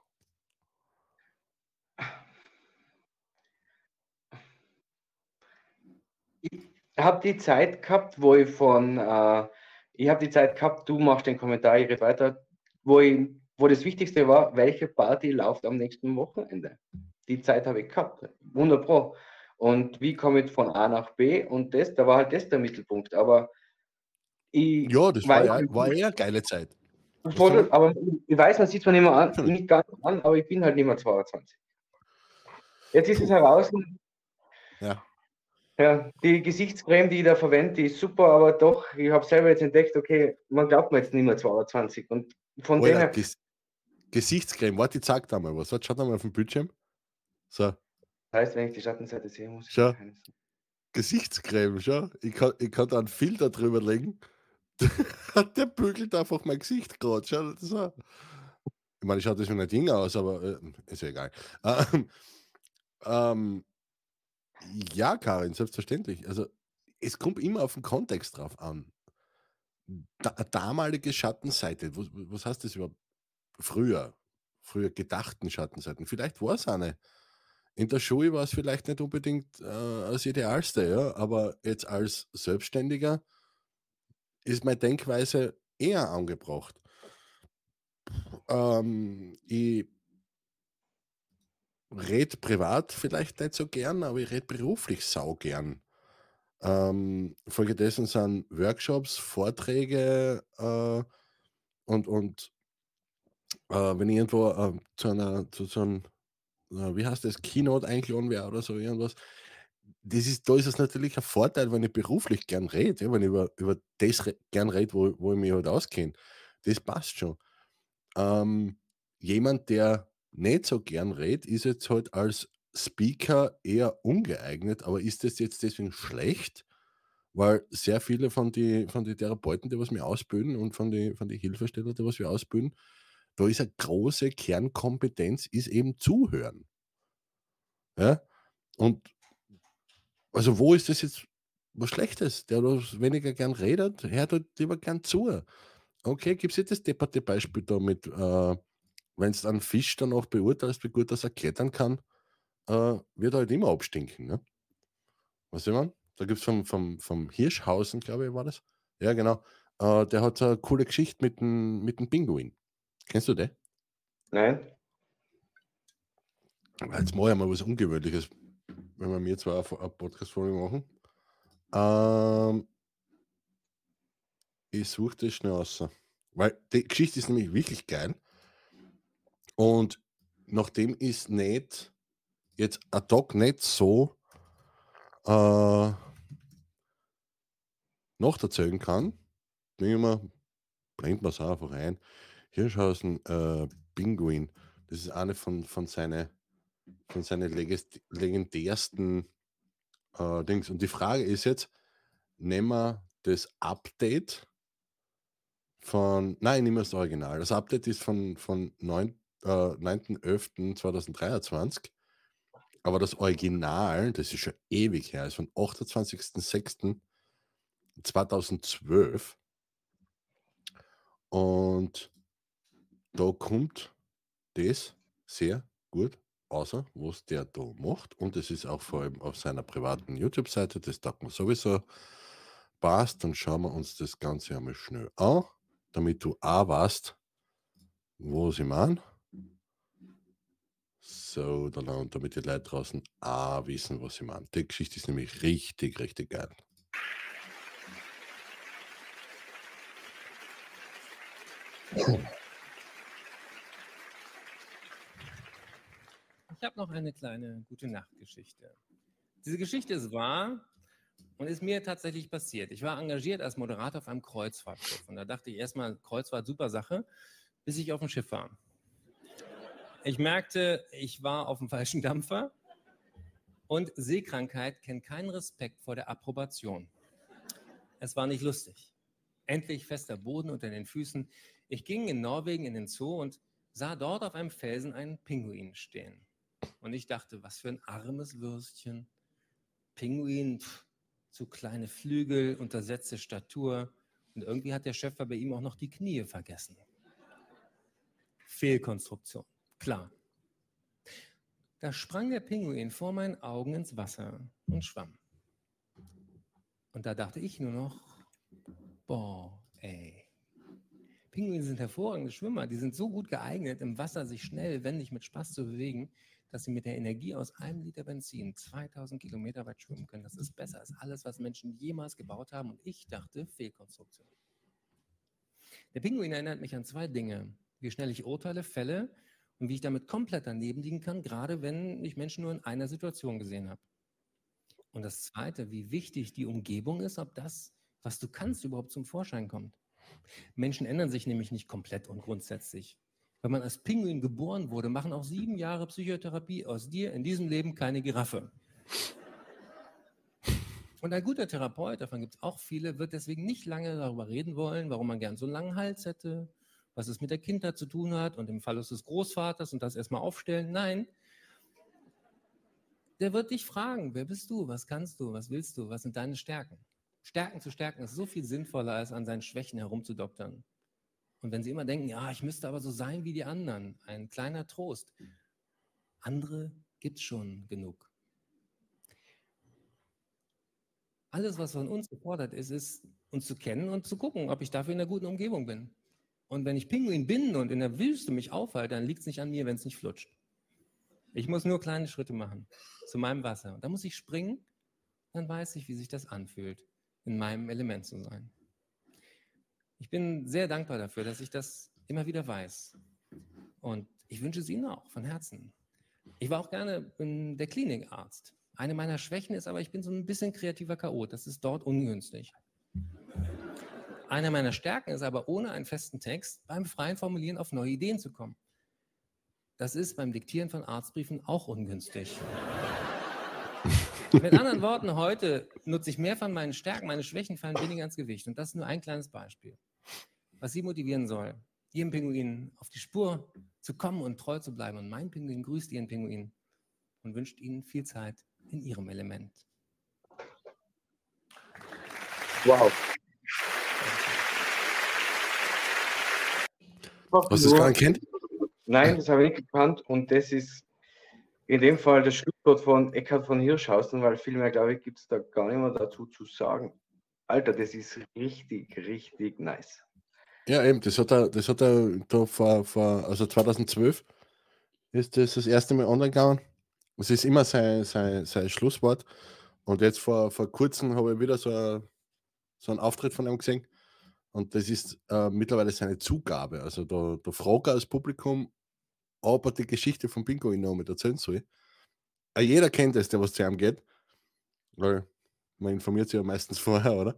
Ich habe die Zeit gehabt, wo ich von, äh, ich habe die Zeit gehabt, du machst den Kommentar, ich rede weiter, wo, ich, wo das Wichtigste war, welche Party läuft am nächsten Wochenende. Die Zeit habe ich gehabt, wunderbar. Und wie komme ich von A nach B und das, da war halt das der Mittelpunkt. Aber ich ja, das war, ja, war eher eine geile Zeit. Voll, aber ich weiß, man sieht es mir nicht mehr an, nicht ganz an, aber ich bin halt nicht mehr 22. Jetzt ist es heraus. Ja. Ja, die Gesichtscreme, die ich da verwende, die ist super, aber doch, ich habe selber jetzt entdeckt, okay, man glaubt mir jetzt nicht mehr 22. Und von Alter, dem her. Ges Gesichtscreme, warte, ich zeig da mal was. Warte, schaut mal auf dem Bildschirm. So. Das heißt, wenn ich die Schattenseite sehe, muss ich. Schau. Gesichtscreme, schau. Ich kann, ich kann da einen Filter drüber legen. *laughs* Der bügelt einfach mein Gesicht gerade. Schau das an. Ich meine, ich schaue das schon nicht Ding aus, aber äh, ist ja egal. Ähm, ähm, ja, Karin, selbstverständlich. Also es kommt immer auf den Kontext drauf an. Da, damalige Schattenseite, was, was heißt das überhaupt? Früher, früher gedachten Schattenseiten. Vielleicht war es eine. In der Schule war es vielleicht nicht unbedingt äh, das Idealste, ja, aber jetzt als Selbstständiger ist meine Denkweise eher angebracht. Ähm, ich rede privat vielleicht nicht so gern, aber ich rede beruflich sau gern. Ähm, folgedessen sind Workshops, Vorträge äh, und, und äh, wenn ich irgendwo äh, zu einer, zu so einem, äh, wie heißt das, Keynote eingeladen wäre oder so irgendwas, das ist, da ist es natürlich ein Vorteil, wenn ich beruflich gern rede, ja, wenn ich über, über das gern rede, wo, wo ich mich halt auskenne. Das passt schon. Ähm, jemand, der nicht so gern redet, ist jetzt halt als Speaker eher ungeeignet, aber ist das jetzt deswegen schlecht? Weil sehr viele von den von die Therapeuten, die was wir ausbilden und von den von die Hilfestellern, die was wir ausbilden, da ist eine große Kernkompetenz, ist eben zuhören. Ja? Und also wo ist das jetzt was Schlechtes? Der weniger gern redet, hört halt lieber gern zu. Okay, gibt es jetzt das depperte Beispiel da mit äh, wenn du einen Fisch dann auch beurteilst, wie gut das er klettern kann, äh, wird er halt immer abstinken. Ne? Was ich meine? Da gibt es vom, vom, vom Hirschhausen, glaube ich, war das. Ja, genau. Äh, der hat eine coole Geschichte mit dem, mit dem Pinguin. Kennst du den? Nein. Jetzt mache ich mal was Ungewöhnliches, wenn wir mir zwar eine Podcast-Folge machen. Ähm, ich suche das schnell aus. Weil die Geschichte ist nämlich wirklich geil. Und nachdem es nicht jetzt ad hoc nicht so äh, noch erzählen kann, denke mir, bringt man es einfach ein. Hirschhausen äh, Pinguin, das ist eine von, von seinen von seine legendärsten äh, Dings. Und die Frage ist jetzt, nehmen wir das Update von, nein, nehmen wir das Original. Das Update ist von, von 9, äh, 9.11.2023. Aber das Original, das ist schon ewig her, ist von 28.06.2012. Und da kommt das sehr gut außer was der da macht. Und es ist auch vor allem auf seiner privaten YouTube-Seite, das taugt man sowieso passt. Dann schauen wir uns das Ganze einmal schnell an, damit du auch weißt, wo sie machen. So, da und damit die Leute draußen auch wissen, was ich meine. Die Geschichte ist nämlich richtig, richtig geil. Ich habe noch eine kleine gute Nachtgeschichte. Diese Geschichte ist wahr und ist mir tatsächlich passiert. Ich war engagiert als Moderator auf einem Kreuzfahrtschiff und da dachte ich erstmal, Kreuzfahrt super Sache, bis ich auf dem Schiff war. Ich merkte, ich war auf dem falschen Dampfer und Seekrankheit kennt keinen Respekt vor der Approbation. Es war nicht lustig. Endlich fester Boden unter den Füßen. Ich ging in Norwegen in den Zoo und sah dort auf einem Felsen einen Pinguin stehen. Und ich dachte, was für ein armes Würstchen. Pinguin, pff, zu kleine Flügel, untersetzte Statur. Und irgendwie hat der Schöpfer bei ihm auch noch die Knie vergessen. Fehlkonstruktion, klar. Da sprang der Pinguin vor meinen Augen ins Wasser und schwamm. Und da dachte ich nur noch, boah, ey. Pinguine sind hervorragende Schwimmer. Die sind so gut geeignet, im Wasser sich schnell, wendig, mit Spaß zu bewegen, dass sie mit der Energie aus einem Liter Benzin 2000 Kilometer weit schwimmen können. Das ist besser als alles, was Menschen jemals gebaut haben. Und ich dachte, Fehlkonstruktion. Der Pinguin erinnert mich an zwei Dinge. Wie schnell ich urteile, fälle und wie ich damit komplett daneben liegen kann, gerade wenn ich Menschen nur in einer Situation gesehen habe. Und das Zweite, wie wichtig die Umgebung ist, ob das, was du kannst, überhaupt zum Vorschein kommt. Menschen ändern sich nämlich nicht komplett und grundsätzlich. Wenn man als Pinguin geboren wurde, machen auch sieben Jahre Psychotherapie aus dir in diesem Leben keine Giraffe. Und ein guter Therapeut, davon gibt es auch viele, wird deswegen nicht lange darüber reden wollen, warum man gern so einen langen Hals hätte, was es mit der Kindheit zu tun hat und im Fall des Großvaters und das erstmal aufstellen. Nein, der wird dich fragen, wer bist du, was kannst du, was willst du, was sind deine Stärken. Stärken zu stärken ist so viel sinnvoller, als an seinen Schwächen herumzudoktern. Und wenn Sie immer denken, ja, ich müsste aber so sein wie die anderen, ein kleiner Trost. Andere gibt es schon genug. Alles, was von uns gefordert ist, ist, uns zu kennen und zu gucken, ob ich dafür in einer guten Umgebung bin. Und wenn ich Pinguin bin und in der Wüste mich aufhalte, dann liegt es nicht an mir, wenn es nicht flutscht. Ich muss nur kleine Schritte machen zu meinem Wasser. Und da muss ich springen, dann weiß ich, wie sich das anfühlt, in meinem Element zu sein. Ich bin sehr dankbar dafür, dass ich das immer wieder weiß. Und ich wünsche es Ihnen auch von Herzen. Ich war auch gerne der Klinikarzt. Eine meiner Schwächen ist aber, ich bin so ein bisschen kreativer Chaot. Das ist dort ungünstig. Eine meiner Stärken ist aber, ohne einen festen Text beim freien Formulieren auf neue Ideen zu kommen. Das ist beim Diktieren von Arztbriefen auch ungünstig. *laughs* Mit anderen Worten, heute nutze ich mehr von meinen Stärken, meine Schwächen fallen weniger ins Gewicht. Und das ist nur ein kleines Beispiel was sie motivieren soll, ihrem Pinguin auf die Spur zu kommen und treu zu bleiben. Und mein Pinguin grüßt ihren Pinguin und wünscht ihnen viel Zeit in ihrem Element. Wow. Hast du das gerade kennt? Nein, das habe ich nicht gekannt und das ist in dem Fall das Schlusswort von Eckhard von Hirschhausen, weil viel mehr, glaube ich, gibt es da gar nicht mehr dazu zu sagen. Alter, das ist richtig, richtig nice. Ja, eben, das hat er, das hat er da vor, vor, also 2012 ist das das erste Mal online gegangen. Es ist immer sein, sein, sein Schlusswort. Und jetzt vor, vor kurzem habe ich wieder so, a, so einen Auftritt von ihm gesehen. Und das ist äh, mittlerweile seine Zugabe. Also da, da fragt er als Publikum, ob er die Geschichte von Pinguin noch mit erzählen soll. Äh, jeder kennt es, der was zu ihm geht. Weil man informiert sich ja meistens *laughs* vorher, oder?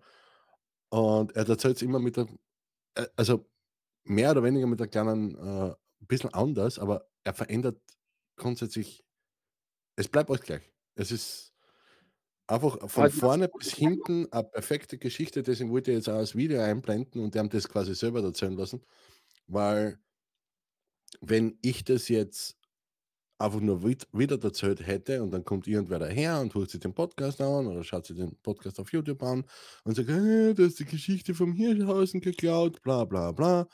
Und er erzählt es immer mit der, äh, also mehr oder weniger mit einer kleinen, äh, ein bisschen anders, aber er verändert grundsätzlich, es bleibt alles gleich. Es ist einfach von Also, vorne bis hinten eine perfekte Geschichte, deswegen wollte ich jetzt auch das Video einblenden und die haben das quasi selber erzählen lassen, weil wenn ich das jetzt einfach nur wieder erzählt hätte und dann kommt irgendwer daher und holt sich den Podcast an oder schaut sich den Podcast auf YouTube an und sagt, äh, das ist die Geschichte vom Hirschhausen geklaut, bla bla bla.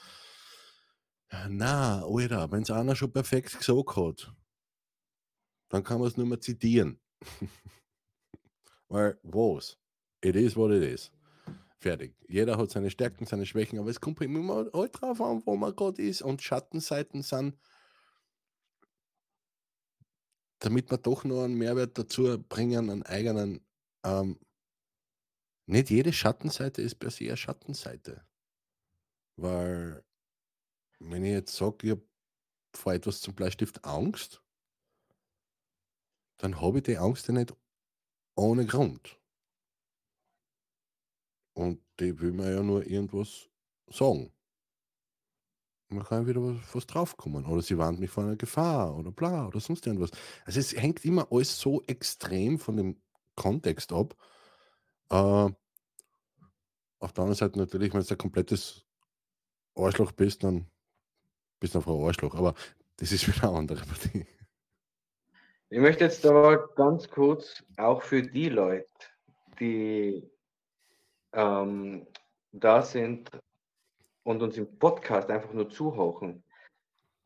Na, Alter, wenn es einer schon perfekt gesagt hat, dann kann man es nur mehr zitieren. *laughs* Weil, was? It is what it is. Fertig. Jeder hat seine Stärken, seine Schwächen, aber es kommt immer halt drauf an, wo man gerade ist und Schattenseiten sind damit wir doch noch einen Mehrwert dazu bringen, einen eigenen. Ähm, nicht jede Schattenseite ist per se eine Schattenseite. Weil wenn ich jetzt sage, ich habe vor etwas zum Bleistift Angst, dann habe ich die Angst ja nicht ohne Grund. Und die will mir ja nur irgendwas sagen. Man kann wieder was, was draufkommen. Oder sie warnt mich vor einer Gefahr oder bla oder sonst irgendwas. Also es hängt immer alles so extrem von dem Kontext ab. Äh, auf der anderen Seite natürlich, wenn du ein komplettes Arschloch bist, dann bist du einfach ein Arschloch. Aber das ist *laughs* wieder eine andere Partie. Ich möchte jetzt aber ganz kurz auch für die Leute, die ähm, da sind und uns im Podcast einfach nur zuhören,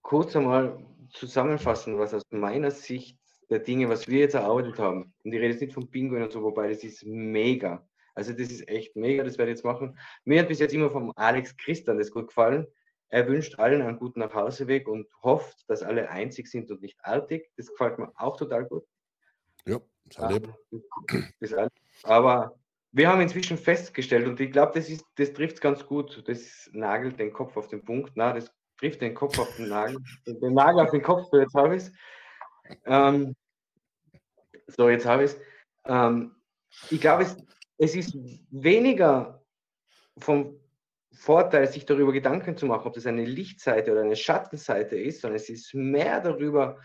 kurz einmal zusammenfassen, was aus meiner Sicht der Dinge, was wir jetzt erarbeitet haben, und ich rede jetzt nicht von Bingo und so, wobei das ist mega. Also das ist echt mega, das werde ich jetzt machen. Mir hat bis jetzt immer vom Alex Christian das gut gefallen. Er wünscht allen einen guten Nachhauseweg und hofft, dass alle einzig sind und nicht artig. Das gefällt mir auch total gut. Ja, das ähm, Aber wir haben inzwischen festgestellt, und ich glaube, das, das trifft es ganz gut, das nagelt den Kopf auf den Punkt. Na, das trifft den Kopf auf den Nagel, den Nagel auf den Kopf, so jetzt habe ich es. Ähm, so, jetzt habe ich es. Ähm, ich glaube, es, es ist weniger vom Vorteil, sich darüber Gedanken zu machen, ob das eine Lichtseite oder eine Schattenseite ist, sondern es ist mehr darüber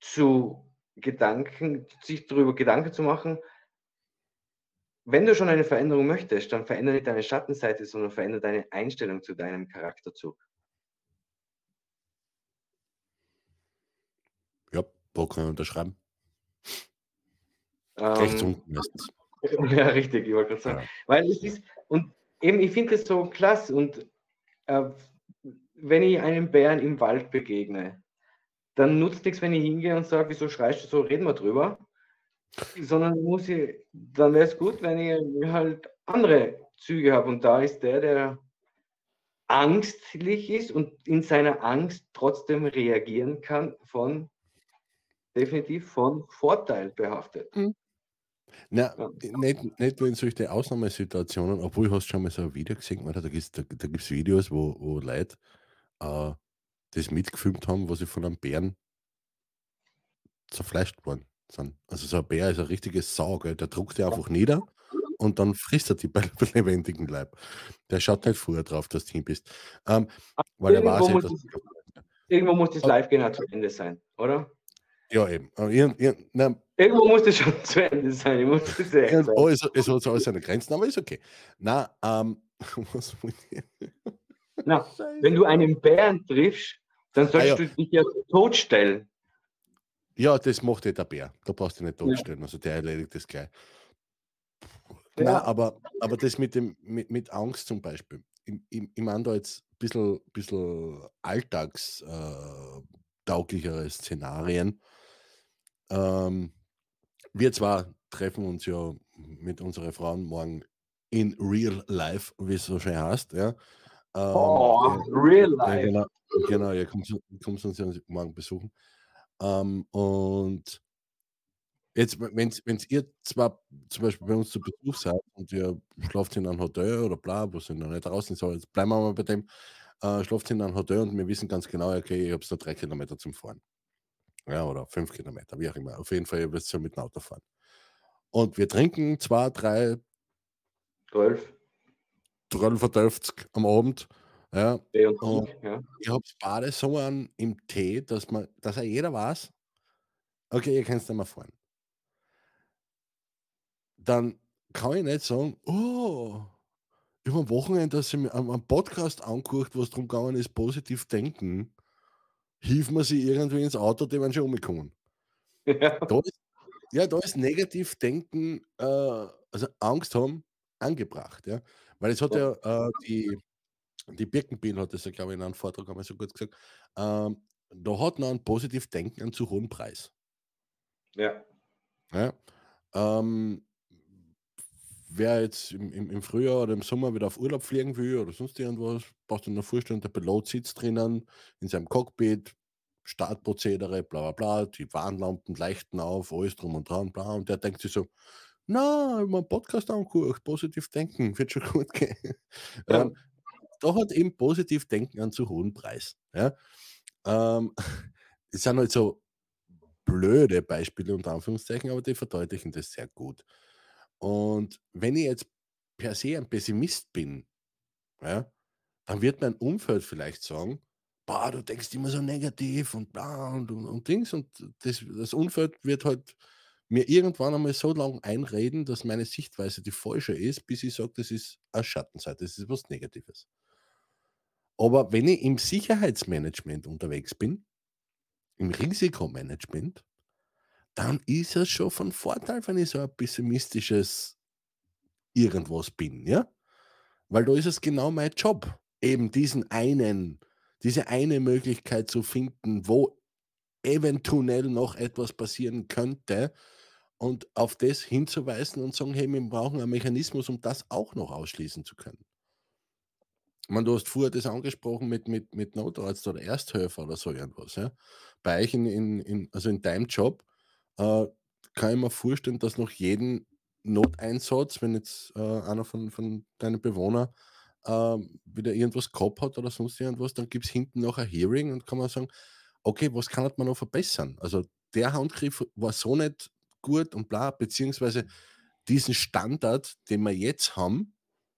zu Gedanken, sich darüber Gedanken zu machen, wenn du schon eine Veränderung möchtest, dann verändere nicht deine Schattenseite, sondern verändere deine Einstellung zu deinem Charakterzug. Ja, wo kann ich unterschreiben? Ähm, Rechts unten meistens. *laughs* Ja, richtig, ich wollte gerade sagen. Ja. Weil es ist, und eben, ich finde es so klasse und äh, wenn ich einem Bären im Wald begegne, dann nutzt nichts, wenn ich hingehe und sage, wieso schreist du so, reden wir drüber sondern muss ich, dann wäre es gut, wenn ich halt andere Züge habe. Und da ist der, der angstlich ist und in seiner Angst trotzdem reagieren kann, von definitiv von Vorteil behaftet. Mhm. Na, nicht, nicht nur in solchen Ausnahmesituationen, obwohl hast schon mal so ein Video gesehen, da gibt es da, da gibt's Videos, wo, wo Leute äh, das mitgefilmt haben, wo sie von einem Bären zerfleischt worden sind. Also so ein Bär ist ein richtiges Sau, gell? der druckt die einfach nieder und dann frisst er die bei *laughs* lebendigen Leib. Der schaut nicht vorher drauf, dass du hin bist. Ähm, weil er weiß, muss das, irgendwo muss das Live-Gehen zu Ende sein, oder? Ja, eben. Ir, ir, na, irgendwo muss das schon zu Ende sein. Ich muss das irgendwo ist, es hat alles seine Grenzen, aber ist okay. Na, ähm, *laughs* was Na, wenn du einen Bären triffst, dann sollst ah, ja. du dich ja totstellen. Ja, das macht eh der Bär. Da brauchst du nicht totstellen. Ja. Also der erledigt das gleich. Ja. Nein, aber, aber das mit, dem, mit, mit Angst zum Beispiel. Ich, ich, ich meine da jetzt ein bisschen, bisschen alltagstauglichere äh, Szenarien. Ähm, wir zwar treffen uns ja mit unseren Frauen morgen in real life, wie es so schön heißt. Ja. Ähm, oh, real life. genau, genau, ihr kommt, kommt uns ja morgen besuchen. Ähm, und jetzt, wenn ihr zwar zum Beispiel bei uns zu Besuch seid und ihr schlaft in einem Hotel oder bla, wo sind noch nicht draußen so, jetzt bleiben wir mal bei dem, äh, schlaft in einem Hotel und wir wissen ganz genau, okay, ich habe nur drei Kilometer zum Fahren. Ja, oder fünf Kilometer, wie auch immer. Auf jeden Fall, ihr wisst schon mit dem Auto fahren. Und wir trinken zwei, drei, zwölf, 12 am Abend ja. Und und ja. ich habe beide so an im Tee, dass man, dass er jeder weiß, okay, ihr könnt nicht mehr fahren. Dann kann ich nicht sagen, oh, ich habe am Wochenende dass ich mir einen Podcast angeguckt, wo es darum gegangen ist, positiv denken. Hilft man sie irgendwie ins Auto, die werden schon umgekommen. Ja. Da ist, ja, da ist negativ denken, äh, also Angst haben, angebracht. Ja? Weil es hat ja, äh, die, die Birkenbiel hat das ja, glaube ich, in einem Vortrag einmal so gut gesagt. Ähm, da hat man ein positiv Denken einen zu hohen Preis. Ja. ja ähm, wer jetzt im, im, im, Frühjahr oder im Sommer wieder auf Urlaub fliegen will oder sonst irgendwas, braucht du nur vorstellen, der Pilot sitzt drinnen in seinem Cockpit, Startprozedere, bla bla bla, die Warnlampen leuchten auf, alles drum und dran, bla, und der denkt sich so, na, ich habe einen Podcast angeguckt, positiv denken, *laughs* wird schon gut gehen. Ja. Ähm, da hat eben positiv Denken einen zu hohen Preis. Ja? Ähm, *laughs* es sind halt so blöde Beispiele unter Anführungszeichen, aber die verdeutlichen das sehr gut. Und wenn ich jetzt per se ein Pessimist bin, ja, dann wird mein Umfeld vielleicht sagen, boah, du denkst immer so negativ und bla und, und, und Dings und das, das Umfeld wird halt mir irgendwann einmal so lange einreden, dass meine Sichtweise die falsche ist, bis ich sage, das ist eine Schattenseite, das ist was Negatives. Aber wenn ich im Sicherheitsmanagement unterwegs bin, im Risikomanagement, dann ist es schon von Vorteil, wenn ich so ein pessimistisches irgendwas bin, ja? Weil da ist es genau mein Job, eben diesen einen, diese eine Möglichkeit zu finden, wo eventuell noch etwas passieren könnte, und auf das hinzuweisen und sagen, hey, wir brauchen einen Mechanismus, um das auch noch ausschließen zu können. Man, du hast vorher das angesprochen mit, mit, mit Notarzt oder Ersthelfer oder so irgendwas. Ja? Bei euch in, in, in, also in deinem Job äh, kann ich mir vorstellen, dass noch jeden Noteinsatz, wenn jetzt äh, einer von, von deinen Bewohnern äh, wieder irgendwas gehabt hat oder sonst irgendwas, dann gibt es hinten noch ein Hearing und kann man sagen, okay, was kann man noch verbessern? Also der Handgriff war so nicht gut und bla, beziehungsweise diesen Standard, den wir jetzt haben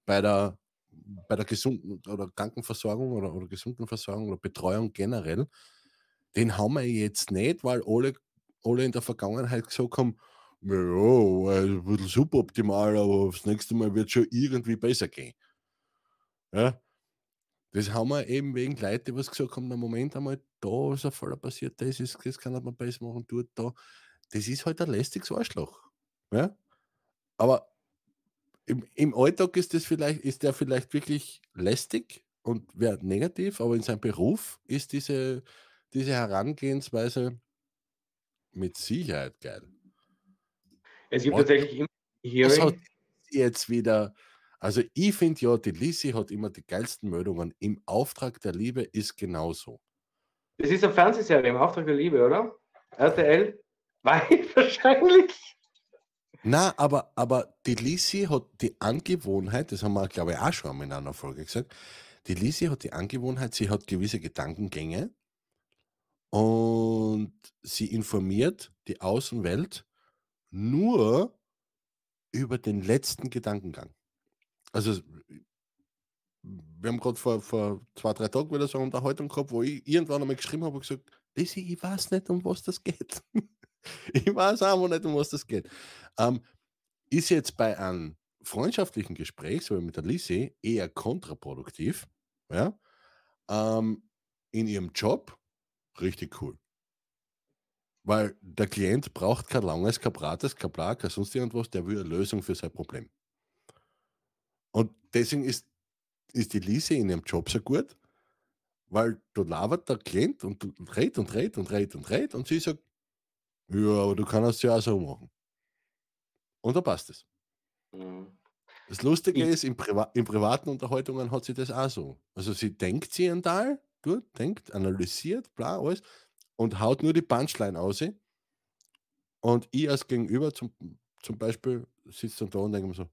bei der, bei der gesunden oder Krankenversorgung oder, oder Gesundenversorgung oder Betreuung generell, den haben wir jetzt nicht, weil alle, alle in der Vergangenheit gesagt haben, ja, ein bisschen suboptimal, aber das nächste Mal wird schon irgendwie besser gehen. Ja, das haben wir eben wegen Leute, die was gesagt haben, na Moment einmal, da ist ein Fall passiert, das, ist, das kann man besser machen, dort, da das ist halt ein lästiges Arschloch. Ja? Aber im, im Alltag ist, das vielleicht, ist der vielleicht wirklich lästig und wäre negativ, aber in seinem Beruf ist diese, diese Herangehensweise mit Sicherheit geil. Es gibt und tatsächlich immer Was hat jetzt wieder, also ich finde ja, die Lisi hat immer die geilsten Meldungen. Im Auftrag der Liebe ist genauso. Das ist eine Fernsehserie im Auftrag der Liebe, oder? RTL? *laughs* Weil wahrscheinlich. Na, aber, aber die Lisi hat die Angewohnheit, das haben wir, glaube ich, auch schon in einer Folge gesagt, die Lisi hat die Angewohnheit, sie hat gewisse Gedankengänge und sie informiert die Außenwelt nur über den letzten Gedankengang. Also, wir haben gerade vor, vor zwei, drei Tagen wieder so eine Unterhaltung gehabt, wo ich irgendwann einmal geschrieben habe und gesagt, Lisi, ich weiß nicht, um was das geht. *laughs* ich weiß auch nicht, um was das geht. Ähm, ist jetzt bei einem freundschaftlichen Gespräch, so wie mit der Lise, eher kontraproduktiv. Ja? Ähm, in ihrem Job richtig cool. Weil der Klient braucht kein langes, kein Brates, kein Bla, kein sonst irgendwas, der will eine Lösung für sein Problem. Und deswegen ist, ist die Lise in ihrem Job so gut, weil du labert der Klient und redet und redet und redet und redet und sie sagt, ja, aber du kannst es ja auch so machen. Und da passt es. Mhm. Das Lustige ich, ist, in, Priva in, privaten Unterhaltungen hat sie das auch so. Also sie denkt sie ein Teil, gut, denkt, analysiert, bla, alles, und haut nur die Punchline aus. Und ich als Gegenüber zum, zum Beispiel sitze dann da und denke mir so,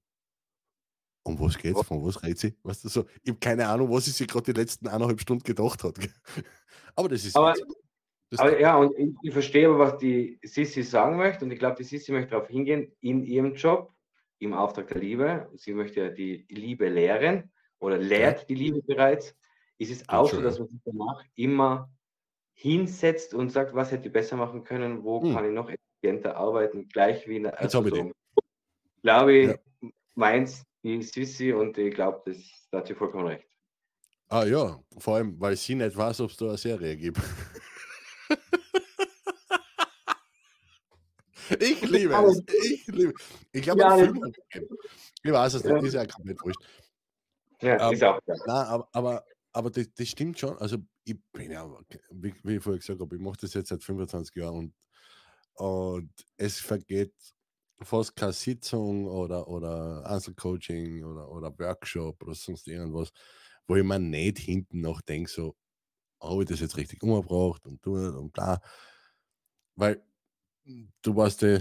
um was geht's? Von was redet sie? Weißt du, so, ich habe keine Ahnung, was sie sich gerade die letzten eineinhalb Stunden gedacht hat. *laughs* aber das ist. Aber, aber ja, und ich, ich, verstehe aber, was die Sissi sagen möchte. Und ich glaube, die Sissi möchte darauf hingehen, in ihrem Job, im Auftrag der Liebe. Sie möchte ja die Liebe lehren oder lehrt die Liebe bereits. Ist es auch so, dass man sich danach immer hinsetzt und sagt, was hätte ich besser machen können, wo hm. kann ich noch effizienter arbeiten, gleich wie in der ersten Ich glaube, ich, ja. meins die Sissi und ich glaube, das, da hat sie vollkommen recht. Ah ja, vor allem, weil sie nicht weiß, ob es da eine Serie gibt. *laughs* Ich liebe es. Ich liebe Ich glaube, ja, ich weiß es nicht, ist ja komplett wurscht. Ja, um, ist auch. Ja. Nein, aber, aber, aber das, das, stimmt schon. Also, ich bin ja, wie, wie ich vorher gesagt habe, ich mache das jetzt seit 25 Jahren und, und es vergeht fast keine Sitzung oder, oder Einzelcoaching oder, oder Workshop oder sonst irgendwas, wo ich mir nicht hinten noch denke, so, habe ich das jetzt richtig umgebracht und tun und bla. Weil du warst ja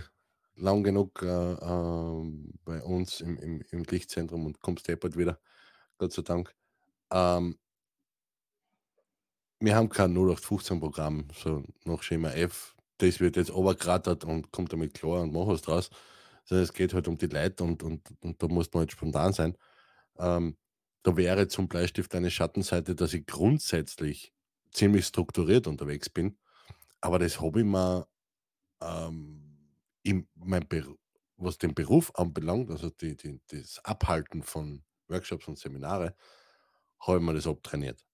lang genug äh, äh, bei uns im, im, im Lichtzentrum und kommst deppert wieder, Gott sei Dank. ähm, wir haben kein 0815-Programm, so nach Schema F. Das wird jetzt overgerattert und kommt damit klar und macht was draus. Sondern es geht halt um die Leute und, und, und da muss man halt spontan sein. Ähm, da wäre zum Bleistift eine Schattenseite, dass ich grundsätzlich ziemlich strukturiert unterwegs bin. Aber das habe ich mir ähm, in mein was den Beruf anbelangt, also die, die, das Abhalten von Workshops und Seminare, habe ich mir das abtrainiert.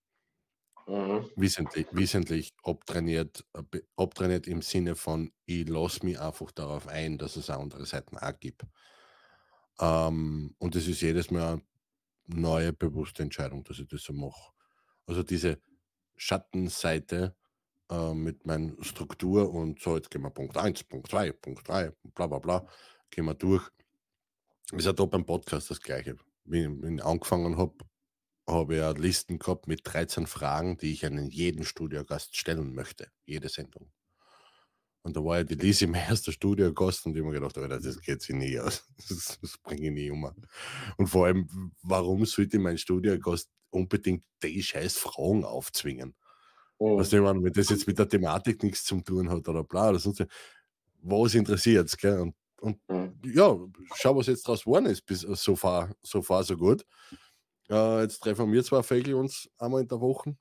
Mhm. Wesentlich, wesentlich abtrainiert, äh, abtrainiert im Sinne von, ich lasse mich einfach darauf ein, dass es auch andere Seiten auch gibt. Ähm, und das ist jedes Mal eine neue bewusste Entscheidung, dass ich das so mache. Also diese Schattenseite äh, mit meiner Struktur und so, jetzt gehen wir Punkt 1, Punkt 2, Punkt 3, bla bla bla, gehen wir durch. Ist ja da beim Podcast das Gleiche. Wie ich angefangen habe, habe ja Listen gehabt mit 13 Fragen, die ich an jeden Studiogast stellen möchte, jede Sendung. Und da war ja die Lisi *laughs* mein erster Studiogast und ich habe mir gedacht, Alter, das geht sich nie aus. *laughs* Das, das bringe ich nie um. Und vor allem, warum sollte mein Studiogast unbedingt die scheiß Fragen aufzwingen? Oh. Was ich meine, wenn das jetzt mit der Thematik nichts zu tun hat oder bla oder sonst was interessiert es, Und, und mhm. ja, schau, was jetzt draus geworden ist, bis so far, so far, so gut. Äh, jetzt treffen wir zwei Vögel uns einmal in der Woche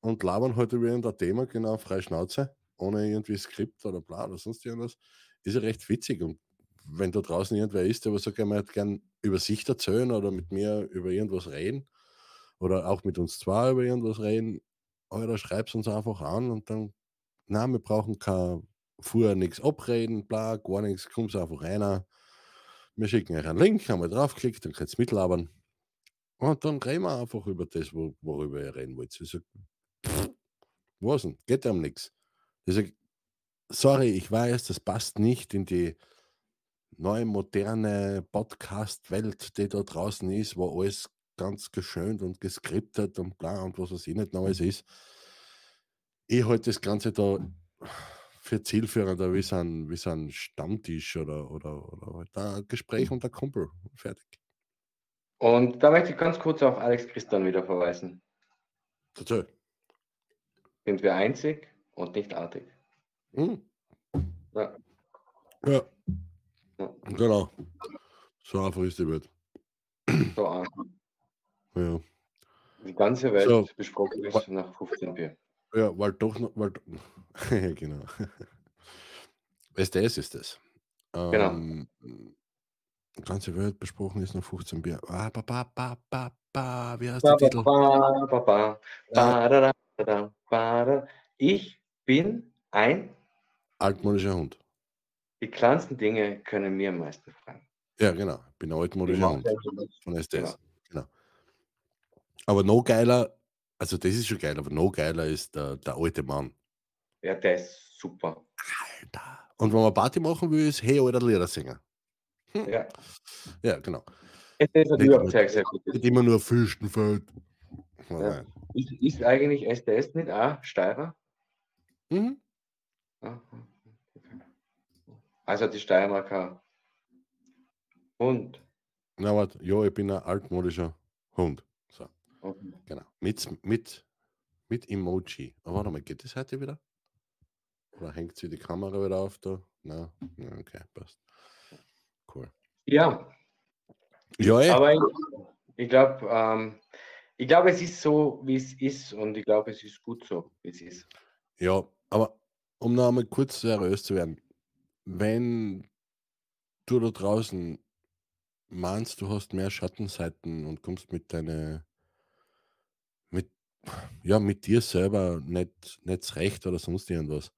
und labern heute wieder in Thema, genau, frei Schnauze, ohne irgendwie Skript oder bla oder sonst irgendwas. Ist ja recht witzig und wenn da draußen irgendwer ist, der was sagt, er möchte gern über sich erzählen oder mit mir über irgendwas reden oder auch mit uns zwei über irgendwas reden, oder schreibt uns einfach an und dann, na, wir brauchen kein vorher nichts abreden, bla, gar nichts, kommt einfach rein. Wir schicken euch einen Link, einmal draufklickt, dann könnt ihr mitlabern. Und dann reden wir einfach über das, wo, worüber ihr reden wollt. Ich sag, pff, was denn? Geht um nichts. Ich sag, sorry, ich weiß, das passt nicht in die neue moderne Podcast-Welt, die da draußen ist, wo alles ganz geschönt und geskriptet und bla und was weiß ich nicht noch alles ist. Ich halte das Ganze da für zielführender wie so ein, wie so ein Stammtisch oder, oder, oder halt ein Gespräch unter Kumpel. Fertig. Und da möchte ich ganz kurz auf Alex Christian wieder verweisen. Total. Sind wir einzig und nicht artig. Hm. Ja. ja. ja. Genau. So einfach ist die Welt. So einfach. Ja. Die ganze Welt so, besprochen ist nach 15 Bier. Ja, weil doch noch, weil, *laughs* genau. *laughs* SDS ist es. Genau. Die ganze Welt besprochen ist nach 15 Bier. Ah, ba, ba, ba, ba, ba. Wie heißt ba, der Titel? Ba, ba, ba, ba, da, da, da, da, Ich bin ein altmodischer Hund. Die kleinsten Dinge können mir am meisten fragen. Ja, genau. Ich bin ein altmodischer Hund von SDS. Genau. genau. Aber noch geiler, also das ist schon geil, aber noch geiler ist der, der alte Mann. Ja, der ist super. Alter. Und wenn man Party machen will, ist Hey, alter Liedersänger. Hm. Ja. Ja, genau. Es ist natürlich auch sehr, sehr gut. Nicht immer nur Fürstenfeld. Ja. Ist, ist, eigentlich SDS nicht auch Steirer? Mhm. Also die Steiermarker Hund. Na, warte, ja, ich bin ein altmodischer Hund. Okay. Genau. Mit, mit, mit Emoji. Aber warte mal, geht das heute wieder? Oder hängt sie die Kamera wieder auf da? Na, okay, passt. Cool. Ja. Ja, ey. Aber ich, ich glaube, ähm, ich glaube, es ist so, wie es ist und ich glaube, es ist gut so, wie es ist. Ja, aber um noch einmal kurz seriös zu werden, wenn du da draußen meinst, du hast mehr Schattenseiten und kommst mit deinen ja, mit dir selber nicht, nicht zurecht oder sonst irgendwas.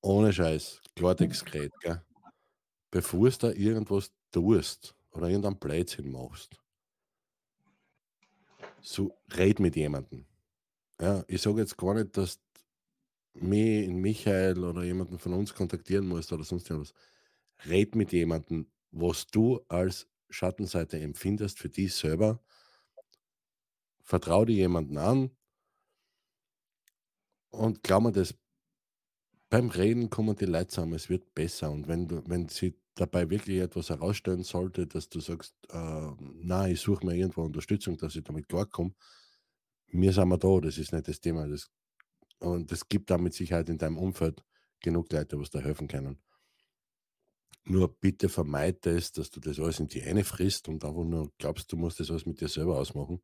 Ohne Scheiß, Klartextgerät, gell? Bevor du da irgendwas tust oder irgendeinen Blödsinn machst, so red mit jemandem. Ja, ich sage jetzt gar nicht, dass mich in Michael oder jemanden von uns kontaktieren musst oder sonst irgendwas. Red mit jemandem, was du als Schattenseite empfindest für dich selber vertraue dir jemanden an und glaub mir das, beim Reden kommen die Leute zusammen, es wird besser. Und wenn, du, wenn sie dabei wirklich etwas herausstellen sollte, dass du sagst, äh, na, ich suche mir irgendwo Unterstützung, dass ich damit klarkomme, mir sind wir da, das ist nicht das Thema. Das, und es gibt da mit Sicherheit in deinem Umfeld genug Leute, was da helfen können. Nur bitte vermeide es, dass du das alles in die eine frisst und einfach nur glaubst, du musst das alles mit dir selber ausmachen.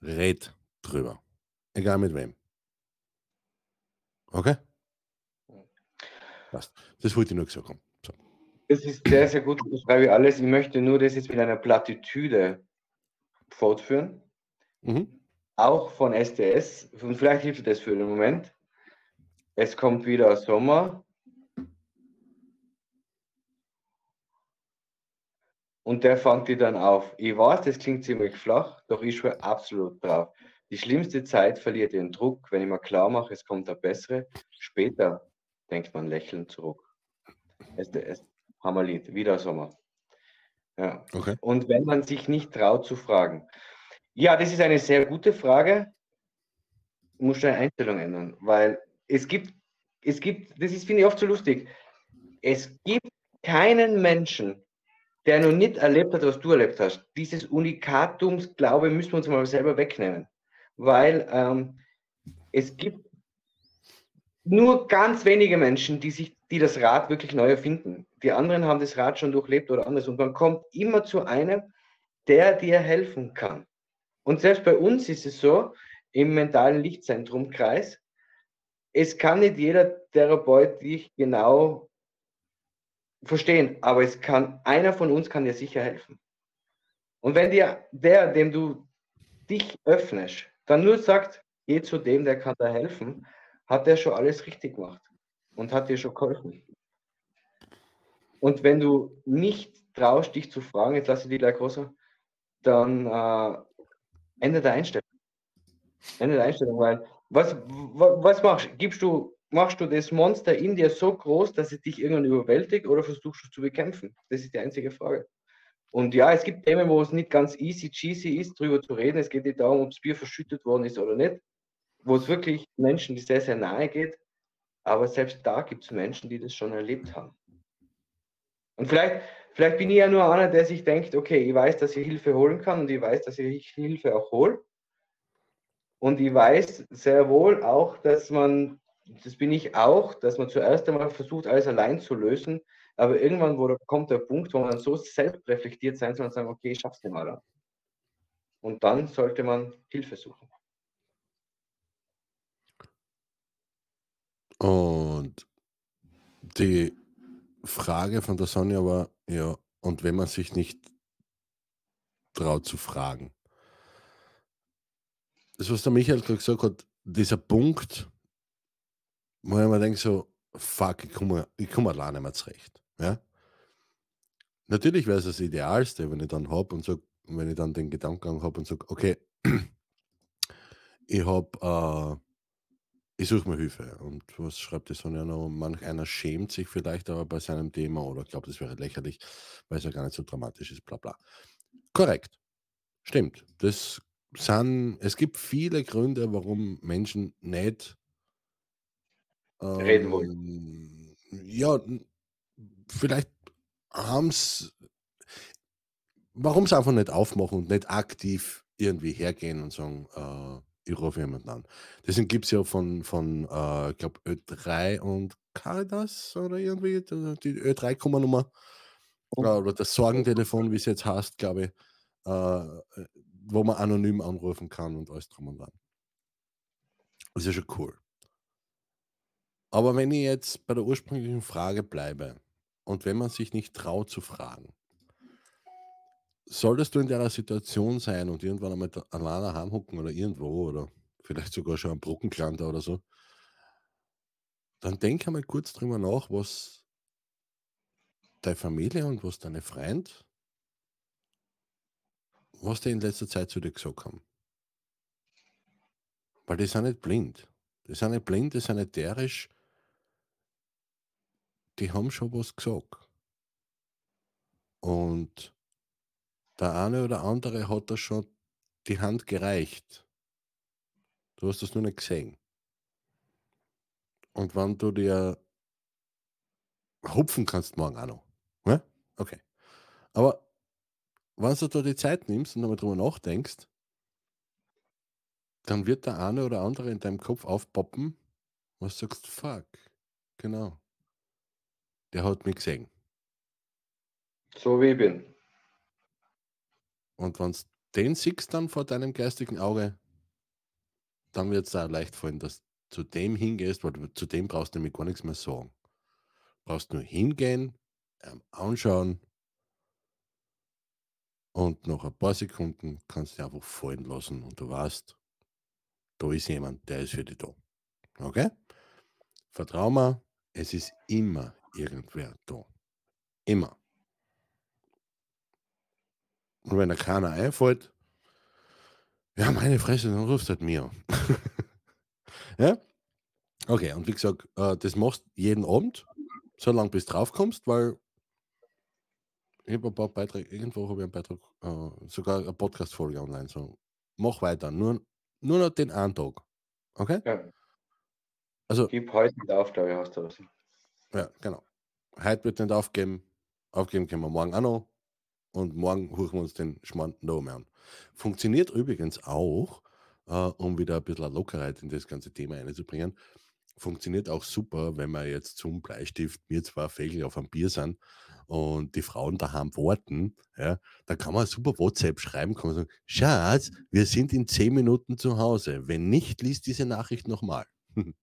Red drüber. Egal mit wem. Okay? Passt. Das wollte ich nur gesagt haben. Das ist sehr, sehr gut, das schreibe ich alles. Ich möchte nur das jetzt mit einer Plattitüde fortführen. Mhm. Auch von SDS. Und vielleicht hilft das für den Moment. Es kommt wieder Sommer. Und der fängt die dann auf. Ich weiß, das klingt ziemlich flach, doch ich schwöre absolut drauf. Die schlimmste Zeit verliert ihren Druck, wenn ich mir klar mache, es kommt der bessere. Später denkt man lächelnd zurück. SDS, Hammerlied, wieder Sommer. Ja. Okay. Und wenn man sich nicht traut zu fragen. Ja, das ist eine sehr gute Frage. Du musst deine Einstellung ändern, weil es gibt, es gibt, das ist, finde ich oft so lustig. Es gibt keinen Menschen, der noch nicht erlebt hat, was du erlebt hast. Dieses Unikatumsglaube müssen wir uns mal selber wegnehmen. Weil ähm, es gibt nur ganz wenige Menschen, die sich, die das Rad wirklich neu erfinden. Die anderen haben das Rad schon durchlebt oder anders. Und man kommt immer zu einem, der dir helfen kann. Und selbst bei uns ist es so, im mentalen Lichtzentrumkreis, es kann nicht jeder Therapeut dich genau verstehen, aber es kann, einer von uns kann dir sicher helfen. Und wenn dir der, dem du dich öffnest, dann nur sagt, geh zu dem, der kann da helfen, hat er schon alles richtig gemacht und hat dir schon geholfen. Und wenn du nicht traust, dich zu fragen, jetzt lasse ich die gleich größer, dann äh, ändere der Einstellung. Ändere der Einstellung, weil was, was, machst Gibst du, machst du das Monster in dir so groß, dass es dich irgendwann überwältigt oder versuchst du es zu bekämpfen? Das ist die einzige Frage. Und ja, es gibt Themen, wo es nicht ganz easy cheesy ist, darüber zu reden. Es geht nicht darum, ob das Bier verschüttet worden ist oder nicht wo es wirklich Menschen, die sehr, sehr nahe geht. Aber selbst da gibt es Menschen, die das schon erlebt haben. Und vielleicht, vielleicht bin ich ja nur einer, der sich denkt, okay, ich weiß, dass ich Hilfe holen kann und ich weiß, dass ich Hilfe auch hole. Und ich weiß sehr wohl auch, dass man, das bin ich auch, dass man zuerst einmal versucht, alles allein zu lösen. Aber irgendwann wo, kommt der Punkt, wo man so selbstreflektiert sein soll und sagen, okay, ich schaff's nicht mal. Und dann sollte man Hilfe suchen. Und die Frage von der Sonja war, ja, und wenn man sich nicht traut zu fragen. Das, was der Michael gerade gesagt hat, dieser Punkt, wo ich mir denke, so, fuck, ich komme, ich komme alleine mehr zurecht. Ja? Natürlich wäre es das Idealste, wenn ich dann habe und so, wenn ich dann den Gedankengang habe und sage, okay, *clears throat* ich habe äh, ich suche mir Hilfe. Und was schreibt die Sonja noch? Manch einer schämt sich vielleicht aber bei seinem Thema oder glaubt, es wäre lächerlich, weil es ja gar nicht so dramatisch ist, bla bla. Korrekt. Stimmt. Das sind, es gibt viele Gründe, warum Menschen nicht ähm, reden wollen. Ja, vielleicht haben es, warum es einfach nicht aufmachen und nicht aktiv irgendwie hergehen und sagen, äh, ich rufe jemanden an. Deswegen gibt es ja von, von äh, ich glaube, Ö3 und Caritas oder irgendwie die Ö3-Nummer oh. oder das Sorgentelefon, wie es jetzt heißt, glaube ich, äh, wo man anonym anrufen kann und alles drum und dran. Das ist ja schon cool. Aber wenn ich jetzt bei der ursprünglichen Frage bleibe und wenn man sich nicht traut zu fragen, solltest du in der Situation sein und irgendwann einmal alleine heimhucken oder irgendwo oder vielleicht sogar schon am Brückenklanter oder so, dann denk einmal kurz drüber nach, was deine Familie und was deine Freund, was die in letzter Zeit zu dir gesagt haben. Weil die sind nicht blind. Die sind nicht blind, die sind nicht derisch. Die haben schon was gesagt. Und der eine oder andere hat da schon die Hand gereicht. Du hast das nur nicht gesehen. Und wenn du dir Hupfen kannst morgen auch noch. Ja? Okay. Aber wenn du da die Zeit nimmst und nochmal drüber nachdenkst, dann wird der eine oder andere in deinem Kopf aufpoppen, was du sagst, fuck, genau. Der hat mich gesehen. So wie ich bin. Und wenn du den siehst dann vor deinem geistigen Auge, dann wird es da leicht fallen, dass zu dem hingehst, weil du, zu dem brauchst du nämlich gar nichts mehr sagen. Brauchst nur hingehen, ähm, anschauen und nach ein paar Sekunden kannst du dich einfach fallen lassen und du weißt, da ist jemand, der ist für dich da. Okay? Vertrau mir, es ist immer irgendwer da. Immer. Und wenn da keiner einfällt, ja, meine Fresse, dann rufst du halt mir. *laughs* ja? Okay, und wie gesagt, äh, das machst jeden Abend, so lange bis drauf kommst, weil ich habe ein paar Beiträge, irgendwo habe ich einen Beitrag, äh, sogar eine Podcast-Folge online. So, mach weiter, nur, nur noch den einen Tag. Okay? Ja. Also, Gib heute nicht auf, glaube ich, hast du was. ja, genau. Heute wird nicht aufgeben. Aufgeben können wir morgen auch noch. Und morgen huchen wir uns den Schmarrn noch mehr an. Funktioniert übrigens auch, äh, um wieder ein bisschen Lockerheit in das ganze Thema einzubringen, funktioniert auch super, wenn wir jetzt zum Bleistift, wir zwei Fägel auf einem Bier sind und die Frauen daheim warten, ja, da kann man super WhatsApp schreiben, kann man sagen, Schatz, wir sind in zehn Minuten zu Hause. Wenn nicht, liest diese Nachricht nochmal. *laughs*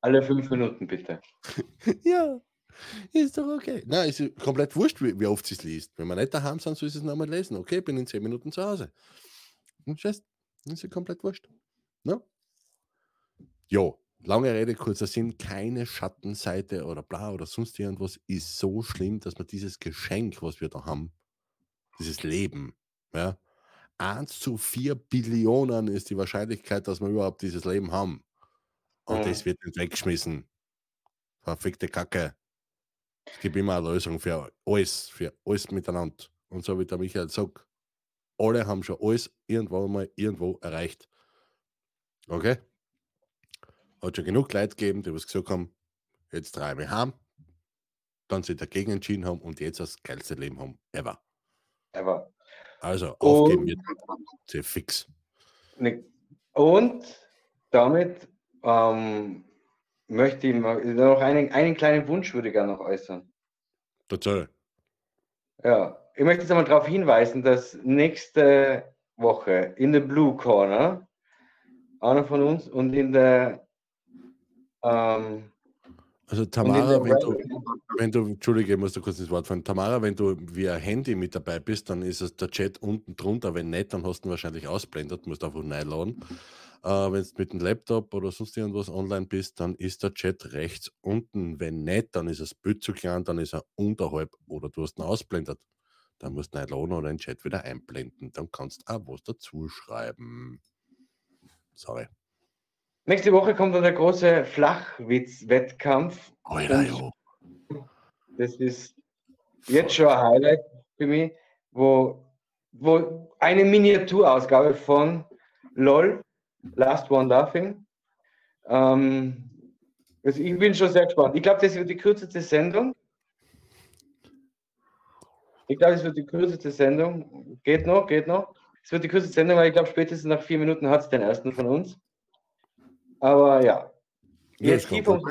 Alle fünf Minuten, bitte. ja, ist doch okay. Nein, ist ja komplett wurscht, wie, wie oft sie es liest. Wenn wir nicht daheim sind, soll sie es nochmal lesen. Okay, bin in zehn Minuten zu Hause. Und Scheiß, ist ja komplett wurscht. Ne? Jo, lange Rede, kurzer Sinn, keine Schattenseite oder bla oder sonst irgendwas ist so schlimm, dass man dieses Geschenk, was wir da haben, dieses Leben, ja, 1 zu 4 Billionen ist die Wahrscheinlichkeit, dass wir überhaupt dieses Leben haben. Und Mhm. das wird nicht weggeschmissen. Verfickte Kacke. Es gibt immer eine Lösung für alles, für alles miteinander. Und so wie der Michael sagt, alle haben schon alles irgendwann mal irgendwo erreicht. Okay? Hat schon genug Leute gegeben, die was gesagt haben, jetzt drei wir heim, dann sich dagegen entschieden haben und jetzt das geilste Leben haben ever. Aber. Also aufgeben wird sehr fix. ne- und damit ähm, möchte ich noch einen, einen kleinen Wunsch würde ich gerne noch äußern. Total. Ja, ich möchte jetzt einmal darauf hinweisen, dass nächste Woche in der Blue Corner einer von uns und in der ähm, Also Tamara, wenn du, wenn du, Entschuldige, ich muss da kurz ins Wort fallen. Tamara, wenn du via Handy mit dabei bist, dann ist es der Chat unten drunter. Wenn nicht, dann hast du ihn wahrscheinlich ausblendet, musst einfach neu laden. Äh, wenn du mit dem Laptop oder sonst irgendwas online bist, dann ist der Chat rechts unten. Wenn nicht, dann ist das Bild zu klein, dann ist er unterhalb oder du hast ihn ausblendet. Dann musst du neu laden oder den Chat wieder einblenden. Dann kannst du auch was dazu schreiben. Sorry. Nächste Woche kommt dann der große Flachwitz-Wettkampf. Das ist jetzt schon ein Highlight für mich, wo, wo eine Miniaturausgabe von LOL, Last One Laughing. Ähm, also ich bin schon sehr gespannt. Ich glaube, das wird die kürzeste Sendung. Ich glaube, es wird die kürzeste Sendung. Geht noch, geht noch. Es wird die kürzeste Sendung, weil ich glaube, spätestens nach vier Minuten hat es den ersten von uns. Aber ja. Ja, Jetzt die kein vom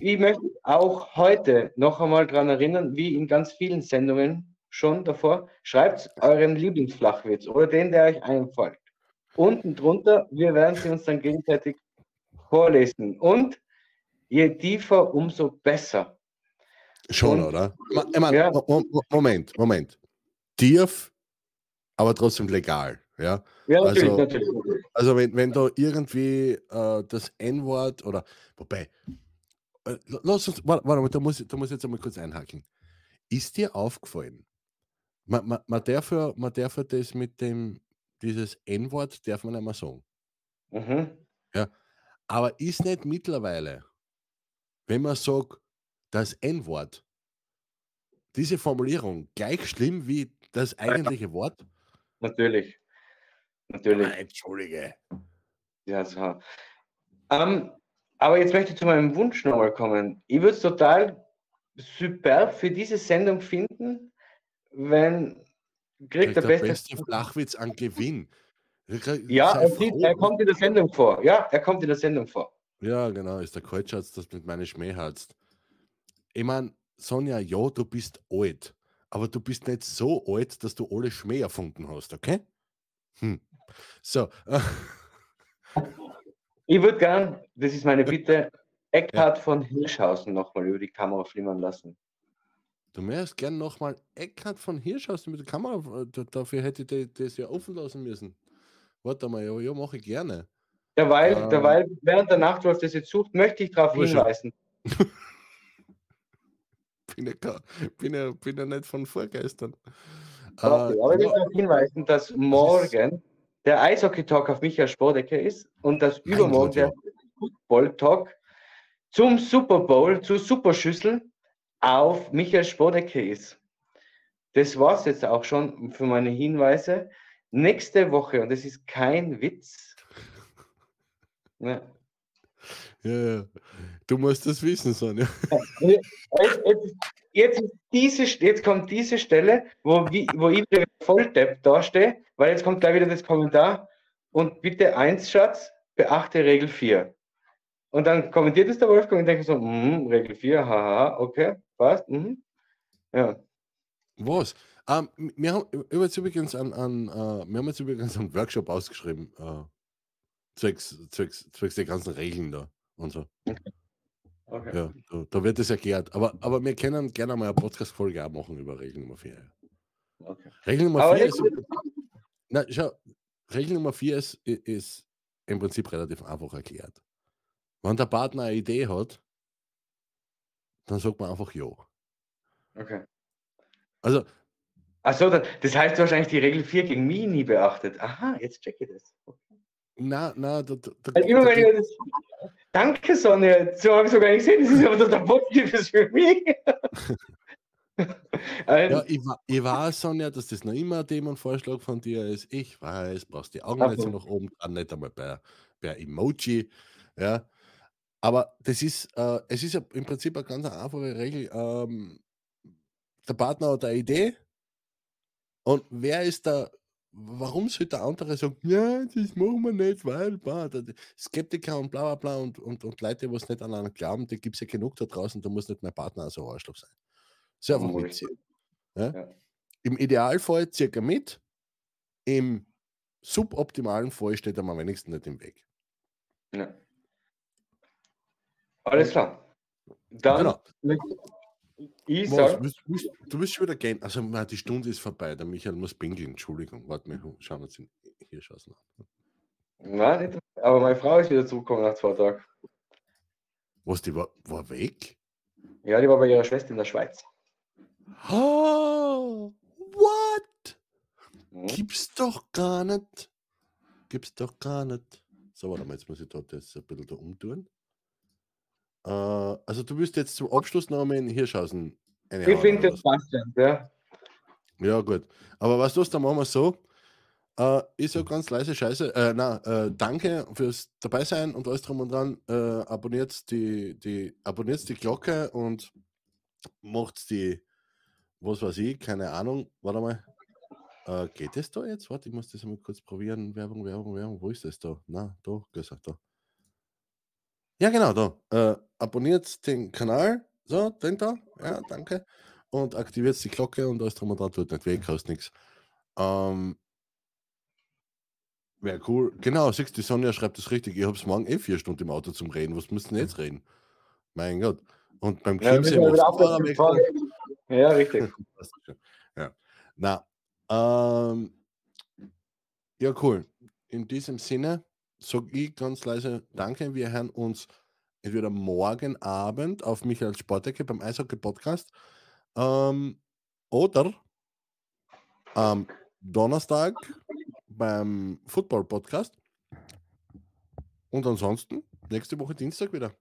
ich möchte auch heute noch einmal daran erinnern, wie in ganz vielen Sendungen schon davor, schreibt euren Lieblingsflachwitz oder den, der euch einfällt. Unten drunter, wir werden sie uns dann gegenseitig vorlesen. Und je tiefer, umso besser. Schon, Und- oder? Ich mein, Ja. Mo- Mo- Moment, Moment. Tief, aber trotzdem legal. Ja? Ja, natürlich, Also- natürlich. Also wenn, wenn da irgendwie äh, das N-Wort oder wobei, äh, lass uns, warte, warte mal, da muss, ich- da muss ich jetzt einmal kurz einhaken. Ist dir aufgefallen? Man, man, man, darf ja, man darf ja das mit dem, dieses N-Wort darf man mehr sagen. Mhm. Aber ist nicht mittlerweile, wenn man sagt, das N-Wort, diese Formulierung gleich schlimm wie das eigentliche Wort? Natürlich. Natürlich. Ah, Entschuldige. Ja, so. Ähm, Aber jetzt möchte ich zu meinem Wunsch nochmal kommen. Ich würde es total super für diese Sendung finden, wenn kriegt der, der beste. beste Flachwitz an Gewinn. Ja, er, froh. er kommt in der Sendung vor. Ja, er kommt in der Sendung vor. Ja, genau, ist der Kaltschatz, das mit meinen Schmäh hatst. Ich meine, Sonja, ja, du bist alt, aber du bist nicht so alt, dass du alle Schmäh erfunden hast, okay? Hm. So, äh, *laughs* Ich würde gern, das ist meine Bitte, Eckhard von Hirschhausen nochmal über die Kamera flimmern lassen. du möchtest gern nochmal Eckhard von Hirschhausen mit der Kamera, äh, da- dafür hätte ich das ja offen lassen müssen. Warte mal, ja, ja mache ich gerne. Derweil, Ähm. derweil, während der Nachtwolf das jetzt sucht, möchte ich darauf hinweisen. *laughs* Bin ja, bin ja, bin ja nicht von vorgestern. Okay, aber ich Äh, möchte ja, darauf hinweisen, dass morgen der Eishockey-Talk auf Michael Spordecker ist und Mein übermorgen der Football-Talk zum Super Bowl, zur Superschüssel auf Michael Spordecker ist. Das war es jetzt auch schon für meine Hinweise. Nächste Woche, und das ist kein Witz. Ja. ja, ja. Du musst das wissen, Sonja. Jetzt, diese, jetzt kommt diese Stelle, wo, wo ich wieder Volldepp dastehe, weil jetzt kommt gleich wieder das Kommentar. Und bitte eins, Schatz, beachte Regel 4. Und dann kommentiert es der Wolfgang und denkt so, mhm, Regel 4, haha, okay, passt. Mhm. Ja. Was? Ähm, wir, haben, jetzt übrigens an, an, äh, wir haben jetzt übrigens einen Workshop ausgeschrieben, äh, zwecks, zwecks, zwecks der ganzen Regeln da und so. Okay. Ja, da, da wird es erklärt. Aber, aber wir können gerne mal eine Podcast-Folge auch machen über Regel Nummer 4. okay. Regel Nummer Aber 4 das- ist. Na, schau, Regel Nummer 4 ist, ist im Prinzip relativ einfach erklärt. Wenn der Partner eine Idee hat, dann sagt man einfach ja. okay. Also, Achso, das heißt wahrscheinlich die Regel 4 gegen mich nie beachtet. Aha, jetzt check ich das. Na, na, da, da, da, immer da ich. Danke, Sonja. So habe ich sogar nicht gesehen. Das ist aber total Positives für mich. *laughs* Ja, ich, wa- ich weiß, Sonja, dass das noch immer ein Themenvorschlag von dir ist. Ich weiß, brauchst die Augen Ach nicht so so. nach oben dran, nicht einmal bei, bei Emoji. Ja. Aber das ist, äh, es ist ja im Prinzip eine ganz einfache Regel. Ähm, der Partner hat eine Idee und wer ist da, warum sollte der andere sagen, ja, das machen wir nicht, weil, da- Skeptiker und bla bla bla und, und, und Leute, die nicht an einen glauben, die gibt es ja genug da draußen, da muss nicht mein Partner so ein Arschloch sein. Einfach Oh, witzig. Ja? Ja. Im Idealfall circa mit, im suboptimalen Fall steht er am wenigsten nicht im Weg. Ja. Alles klar. Dann Genau. Ich Was, sagen, willst, willst, du willst schon wieder gehen. Also, na, die Stunde ist vorbei. Der Michael muss pinkeln. Entschuldigung. Warte mal, schauen wir uns den Hirschhausen an. nein, nicht, aber meine Frau ist wieder zurückgekommen nach zwei Tagen. Was, die war, war weg? Ja, die war bei ihrer Schwester in der Schweiz. Oh, what? Mhm. Gibt's doch gar nicht. Gibt's doch gar nicht. So, warte mal, jetzt muss ich da das ein bisschen da umtun. Äh, also, du wirst jetzt zum Abschluss noch einmal in Hirschhausen eine Ich finde das passt ja. Ja, gut. Aber was du, dann machen wir so. Äh, ich sag ganz leise Scheiße. Äh, na, äh, danke fürs dabei sein und alles drum und dran. Äh, abonniert die, die, abonniert die Glocke und macht die, was weiß ich, keine Ahnung. Warte mal. Äh, geht das da jetzt? Warte, ich muss das mal kurz probieren. Werbung, Werbung, Werbung. Wo ist das da? Na, da, gesagt, da. Ja, genau, da. Äh, abonniert den Kanal. So, den da. Ja, danke. Und aktiviert die Glocke und alles drum und dran. Tut nicht weh, kostet nichts. Ähm, Wäre cool. Genau, siehst du, die Sonja schreibt das richtig. Ich hab's morgen eh vier Stunden im Auto zum Reden. Was müssen jetzt reden? Mein Gott. Und beim Ja, Chiemsee ja richtig. *laughs* Ja. Na, ähm, ja, cool. In diesem Sinne sage ich ganz leise Danke. Wir hören uns entweder morgen Abend auf Michael Sportecke beim Eishockey Podcast ähm, oder am Donnerstag beim Football Podcast. Und ansonsten nächste Woche Dienstag wieder.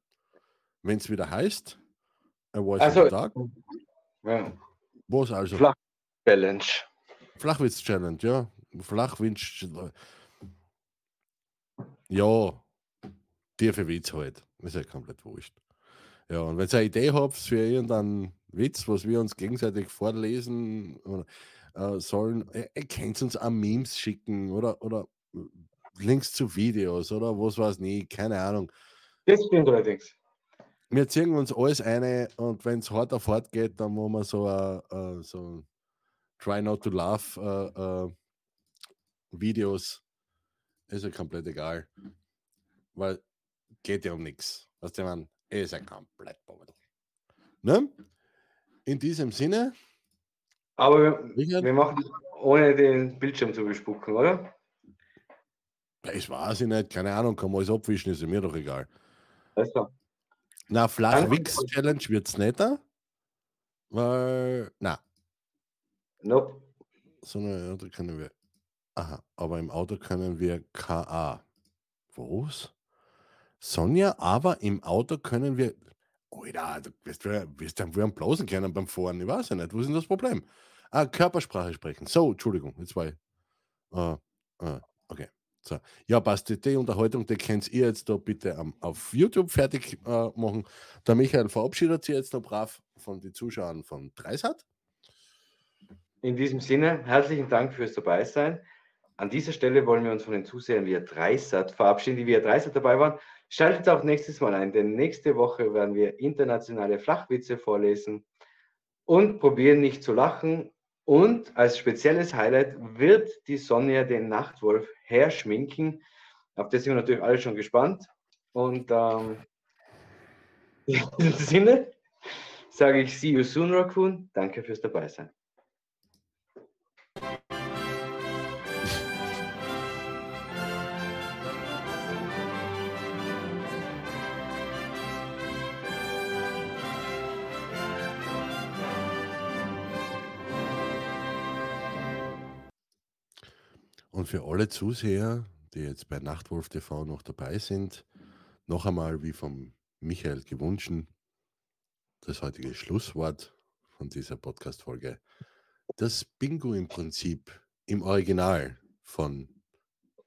Wenn es wieder heißt, ein Voice Also- Tag. Ja. Was also? Flach- Challenge. Flachwitz-Challenge, ja. Flachwitz. Ja. tiefe Witz halt. Ist ja komplett wurscht. Ja, und wenn ihr eine Idee habt für irgendeinen Witz, was wir uns gegenseitig vorlesen äh, sollen, ihr, ihr könnt uns auch Memes schicken oder, oder Links zu Videos oder was weiß nie, keine Ahnung. Das stimmt allerdings. Wir ziehen uns alles eine und wenn es hart auf hart geht, dann machen wir so ein so Try Not to Laugh uh, uh, Videos. Ist ja komplett egal. Weil geht ja um nichts. Was der Mann ist ja komplett Bobel. Ne? In diesem Sinne. Aber wir, wir machen ohne den Bildschirm zu bespucken, oder? Ich weiß ich nicht, keine Ahnung, kann man alles abwischen, ist mir doch egal. Also. Na, Flachwix-Challenge wird es nicht, weil, na. Nope. Sondern da können wir, aha, aber im Auto können wir KA. Was? Sonja, aber im Auto können wir, Alter, du wirst, wirst dann wohl bloßen können beim Fahren, ich weiß ja nicht, wo ist denn das Problem? Ah, Körpersprache sprechen. So, Entschuldigung, jetzt war ich. Uh, uh, okay. So. Ja, passt. Die Unterhaltung, die könnt ihr jetzt da bitte um, auf YouTube fertig äh, machen. Der Michael verabschiedet sich jetzt noch brav von den Zuschauern von Dreisat. In diesem Sinne, herzlichen Dank fürs Dabeisein. An dieser Stelle wollen wir uns von den Zusehern via Dreisat verabschieden, die via Dreisat dabei waren. Schaltet auch nächstes Mal ein, denn nächste Woche werden wir internationale Flachwitze vorlesen und probieren nicht zu lachen und als spezielles Highlight wird die Sonja den Nachtwolf herschminken. Auf das sind wir natürlich alle schon gespannt. Und ähm, in diesem Sinne sage ich See you soon, Raccoon. Danke fürs Dabeisein. Und für alle Zuseher, die jetzt bei Nachtwolf TV noch dabei sind, noch einmal wie vom Michael gewünscht, das heutige Schlusswort von dieser Podcast-Folge. Das Bingo im Prinzip im Original von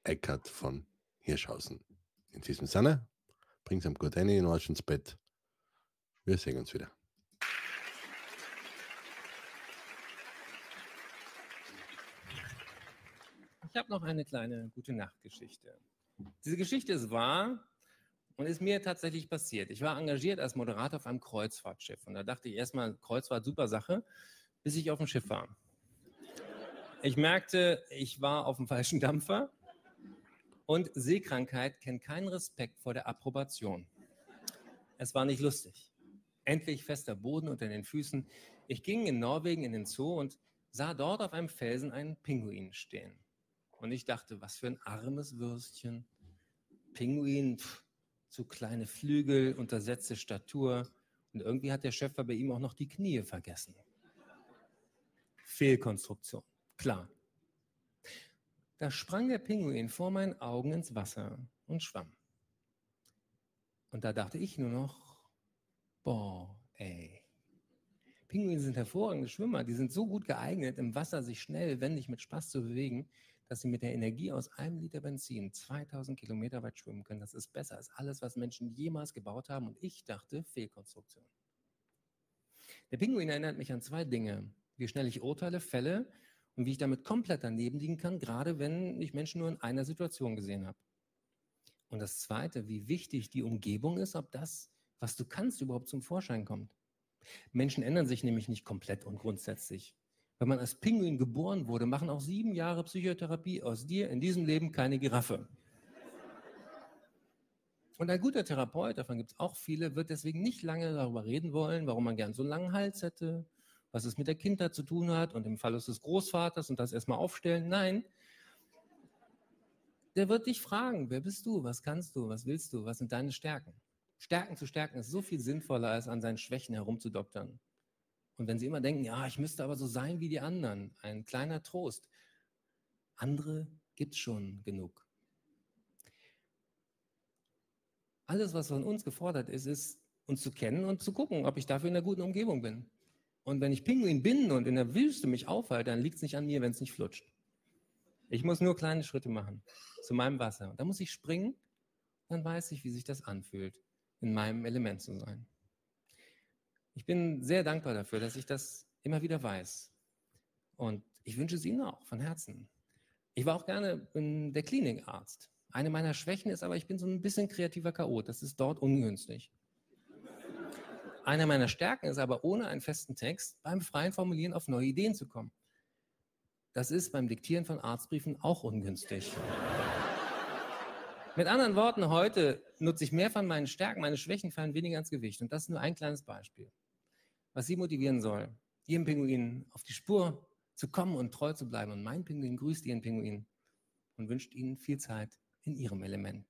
Eckart von Hirschhausen. In diesem Sinne, bringt am gut eine in euch ins Bett. Wir sehen uns wieder. Ich habe noch eine kleine gute Nachtgeschichte. Diese Geschichte ist wahr und ist mir tatsächlich passiert. Ich war engagiert als Moderator auf einem Kreuzfahrtschiff und da dachte ich erstmal, Kreuzfahrt, super Sache, bis ich auf dem Schiff war. Ich merkte, ich war auf dem falschen Dampfer und Seekrankheit kennt keinen Respekt vor der Approbation. Es war nicht lustig. Endlich fester Boden unter den Füßen. Ich ging in Norwegen in den Zoo und sah dort auf einem Felsen einen Pinguin stehen. Und ich dachte, was für ein armes Würstchen. Pinguin, pff, zu kleine Flügel, untersetzte Statur. Und irgendwie hat der Schöpfer bei ihm auch noch die Knie vergessen. Fehlkonstruktion, klar. Da sprang der Pinguin vor meinen Augen ins Wasser und schwamm. Und da dachte ich nur noch, boah, ey. Pinguine sind hervorragende Schwimmer, die sind so gut geeignet, im Wasser sich schnell, wendig mit Spaß zu bewegen, dass sie mit der Energie aus einem Liter Benzin 2000 Kilometer weit schwimmen können. Das ist besser als alles, was Menschen jemals gebaut haben. Und ich dachte, Fehlkonstruktion. Der Pinguin erinnert mich an zwei Dinge. Wie schnell ich urteile, fälle und wie ich damit komplett daneben liegen kann, gerade wenn ich Menschen nur in einer Situation gesehen habe. Und das Zweite, wie wichtig die Umgebung ist, ob das, was du kannst, überhaupt zum Vorschein kommt. Menschen ändern sich nämlich nicht komplett und grundsätzlich. Wenn man als Pinguin geboren wurde, machen auch sieben Jahre Psychotherapie aus dir in diesem Leben keine Giraffe. Und ein guter Therapeut, davon gibt es auch viele, wird deswegen nicht lange darüber reden wollen, warum man gern so einen langen Hals hätte, was es mit der Kindheit zu tun hat und im Fall des Großvaters und das erstmal aufstellen. Nein, der wird dich fragen, wer bist du, was kannst du, was willst du, was sind deine Stärken. Stärken zu stärken ist so viel sinnvoller, als an seinen Schwächen herumzudoktern. Und wenn Sie immer denken, ja, ich müsste aber so sein wie die anderen, ein kleiner Trost. Andere gibt es schon genug. Alles, was von uns gefordert ist, ist, uns zu kennen und zu gucken, ob ich dafür in einer guten Umgebung bin. Und wenn ich Pinguin bin und in der Wüste mich aufhalte, dann liegt es nicht an mir, wenn es nicht flutscht. Ich muss nur kleine Schritte machen zu meinem Wasser. Und da muss ich springen dann weiß ich, wie sich das anfühlt, in meinem Element zu sein. Ich bin sehr dankbar dafür, dass ich das immer wieder weiß. Und ich wünsche es Ihnen auch von Herzen. Ich war auch gerne der Klinikarzt. Eine meiner Schwächen ist aber, ich bin so ein bisschen kreativer Chaot. Das ist dort ungünstig. Eine meiner Stärken ist aber, ohne einen festen Text beim freien Formulieren auf neue Ideen zu kommen. Das ist beim Diktieren von Arztbriefen auch ungünstig. Mit anderen Worten, heute nutze ich mehr von meinen Stärken, meine Schwächen fallen weniger ans Gewicht. Und das ist nur ein kleines Beispiel, was Sie motivieren soll, Ihrem Pinguin auf die Spur zu kommen und treu zu bleiben. Und mein Pinguin grüßt Ihren Pinguin und wünscht Ihnen viel Zeit in Ihrem Element.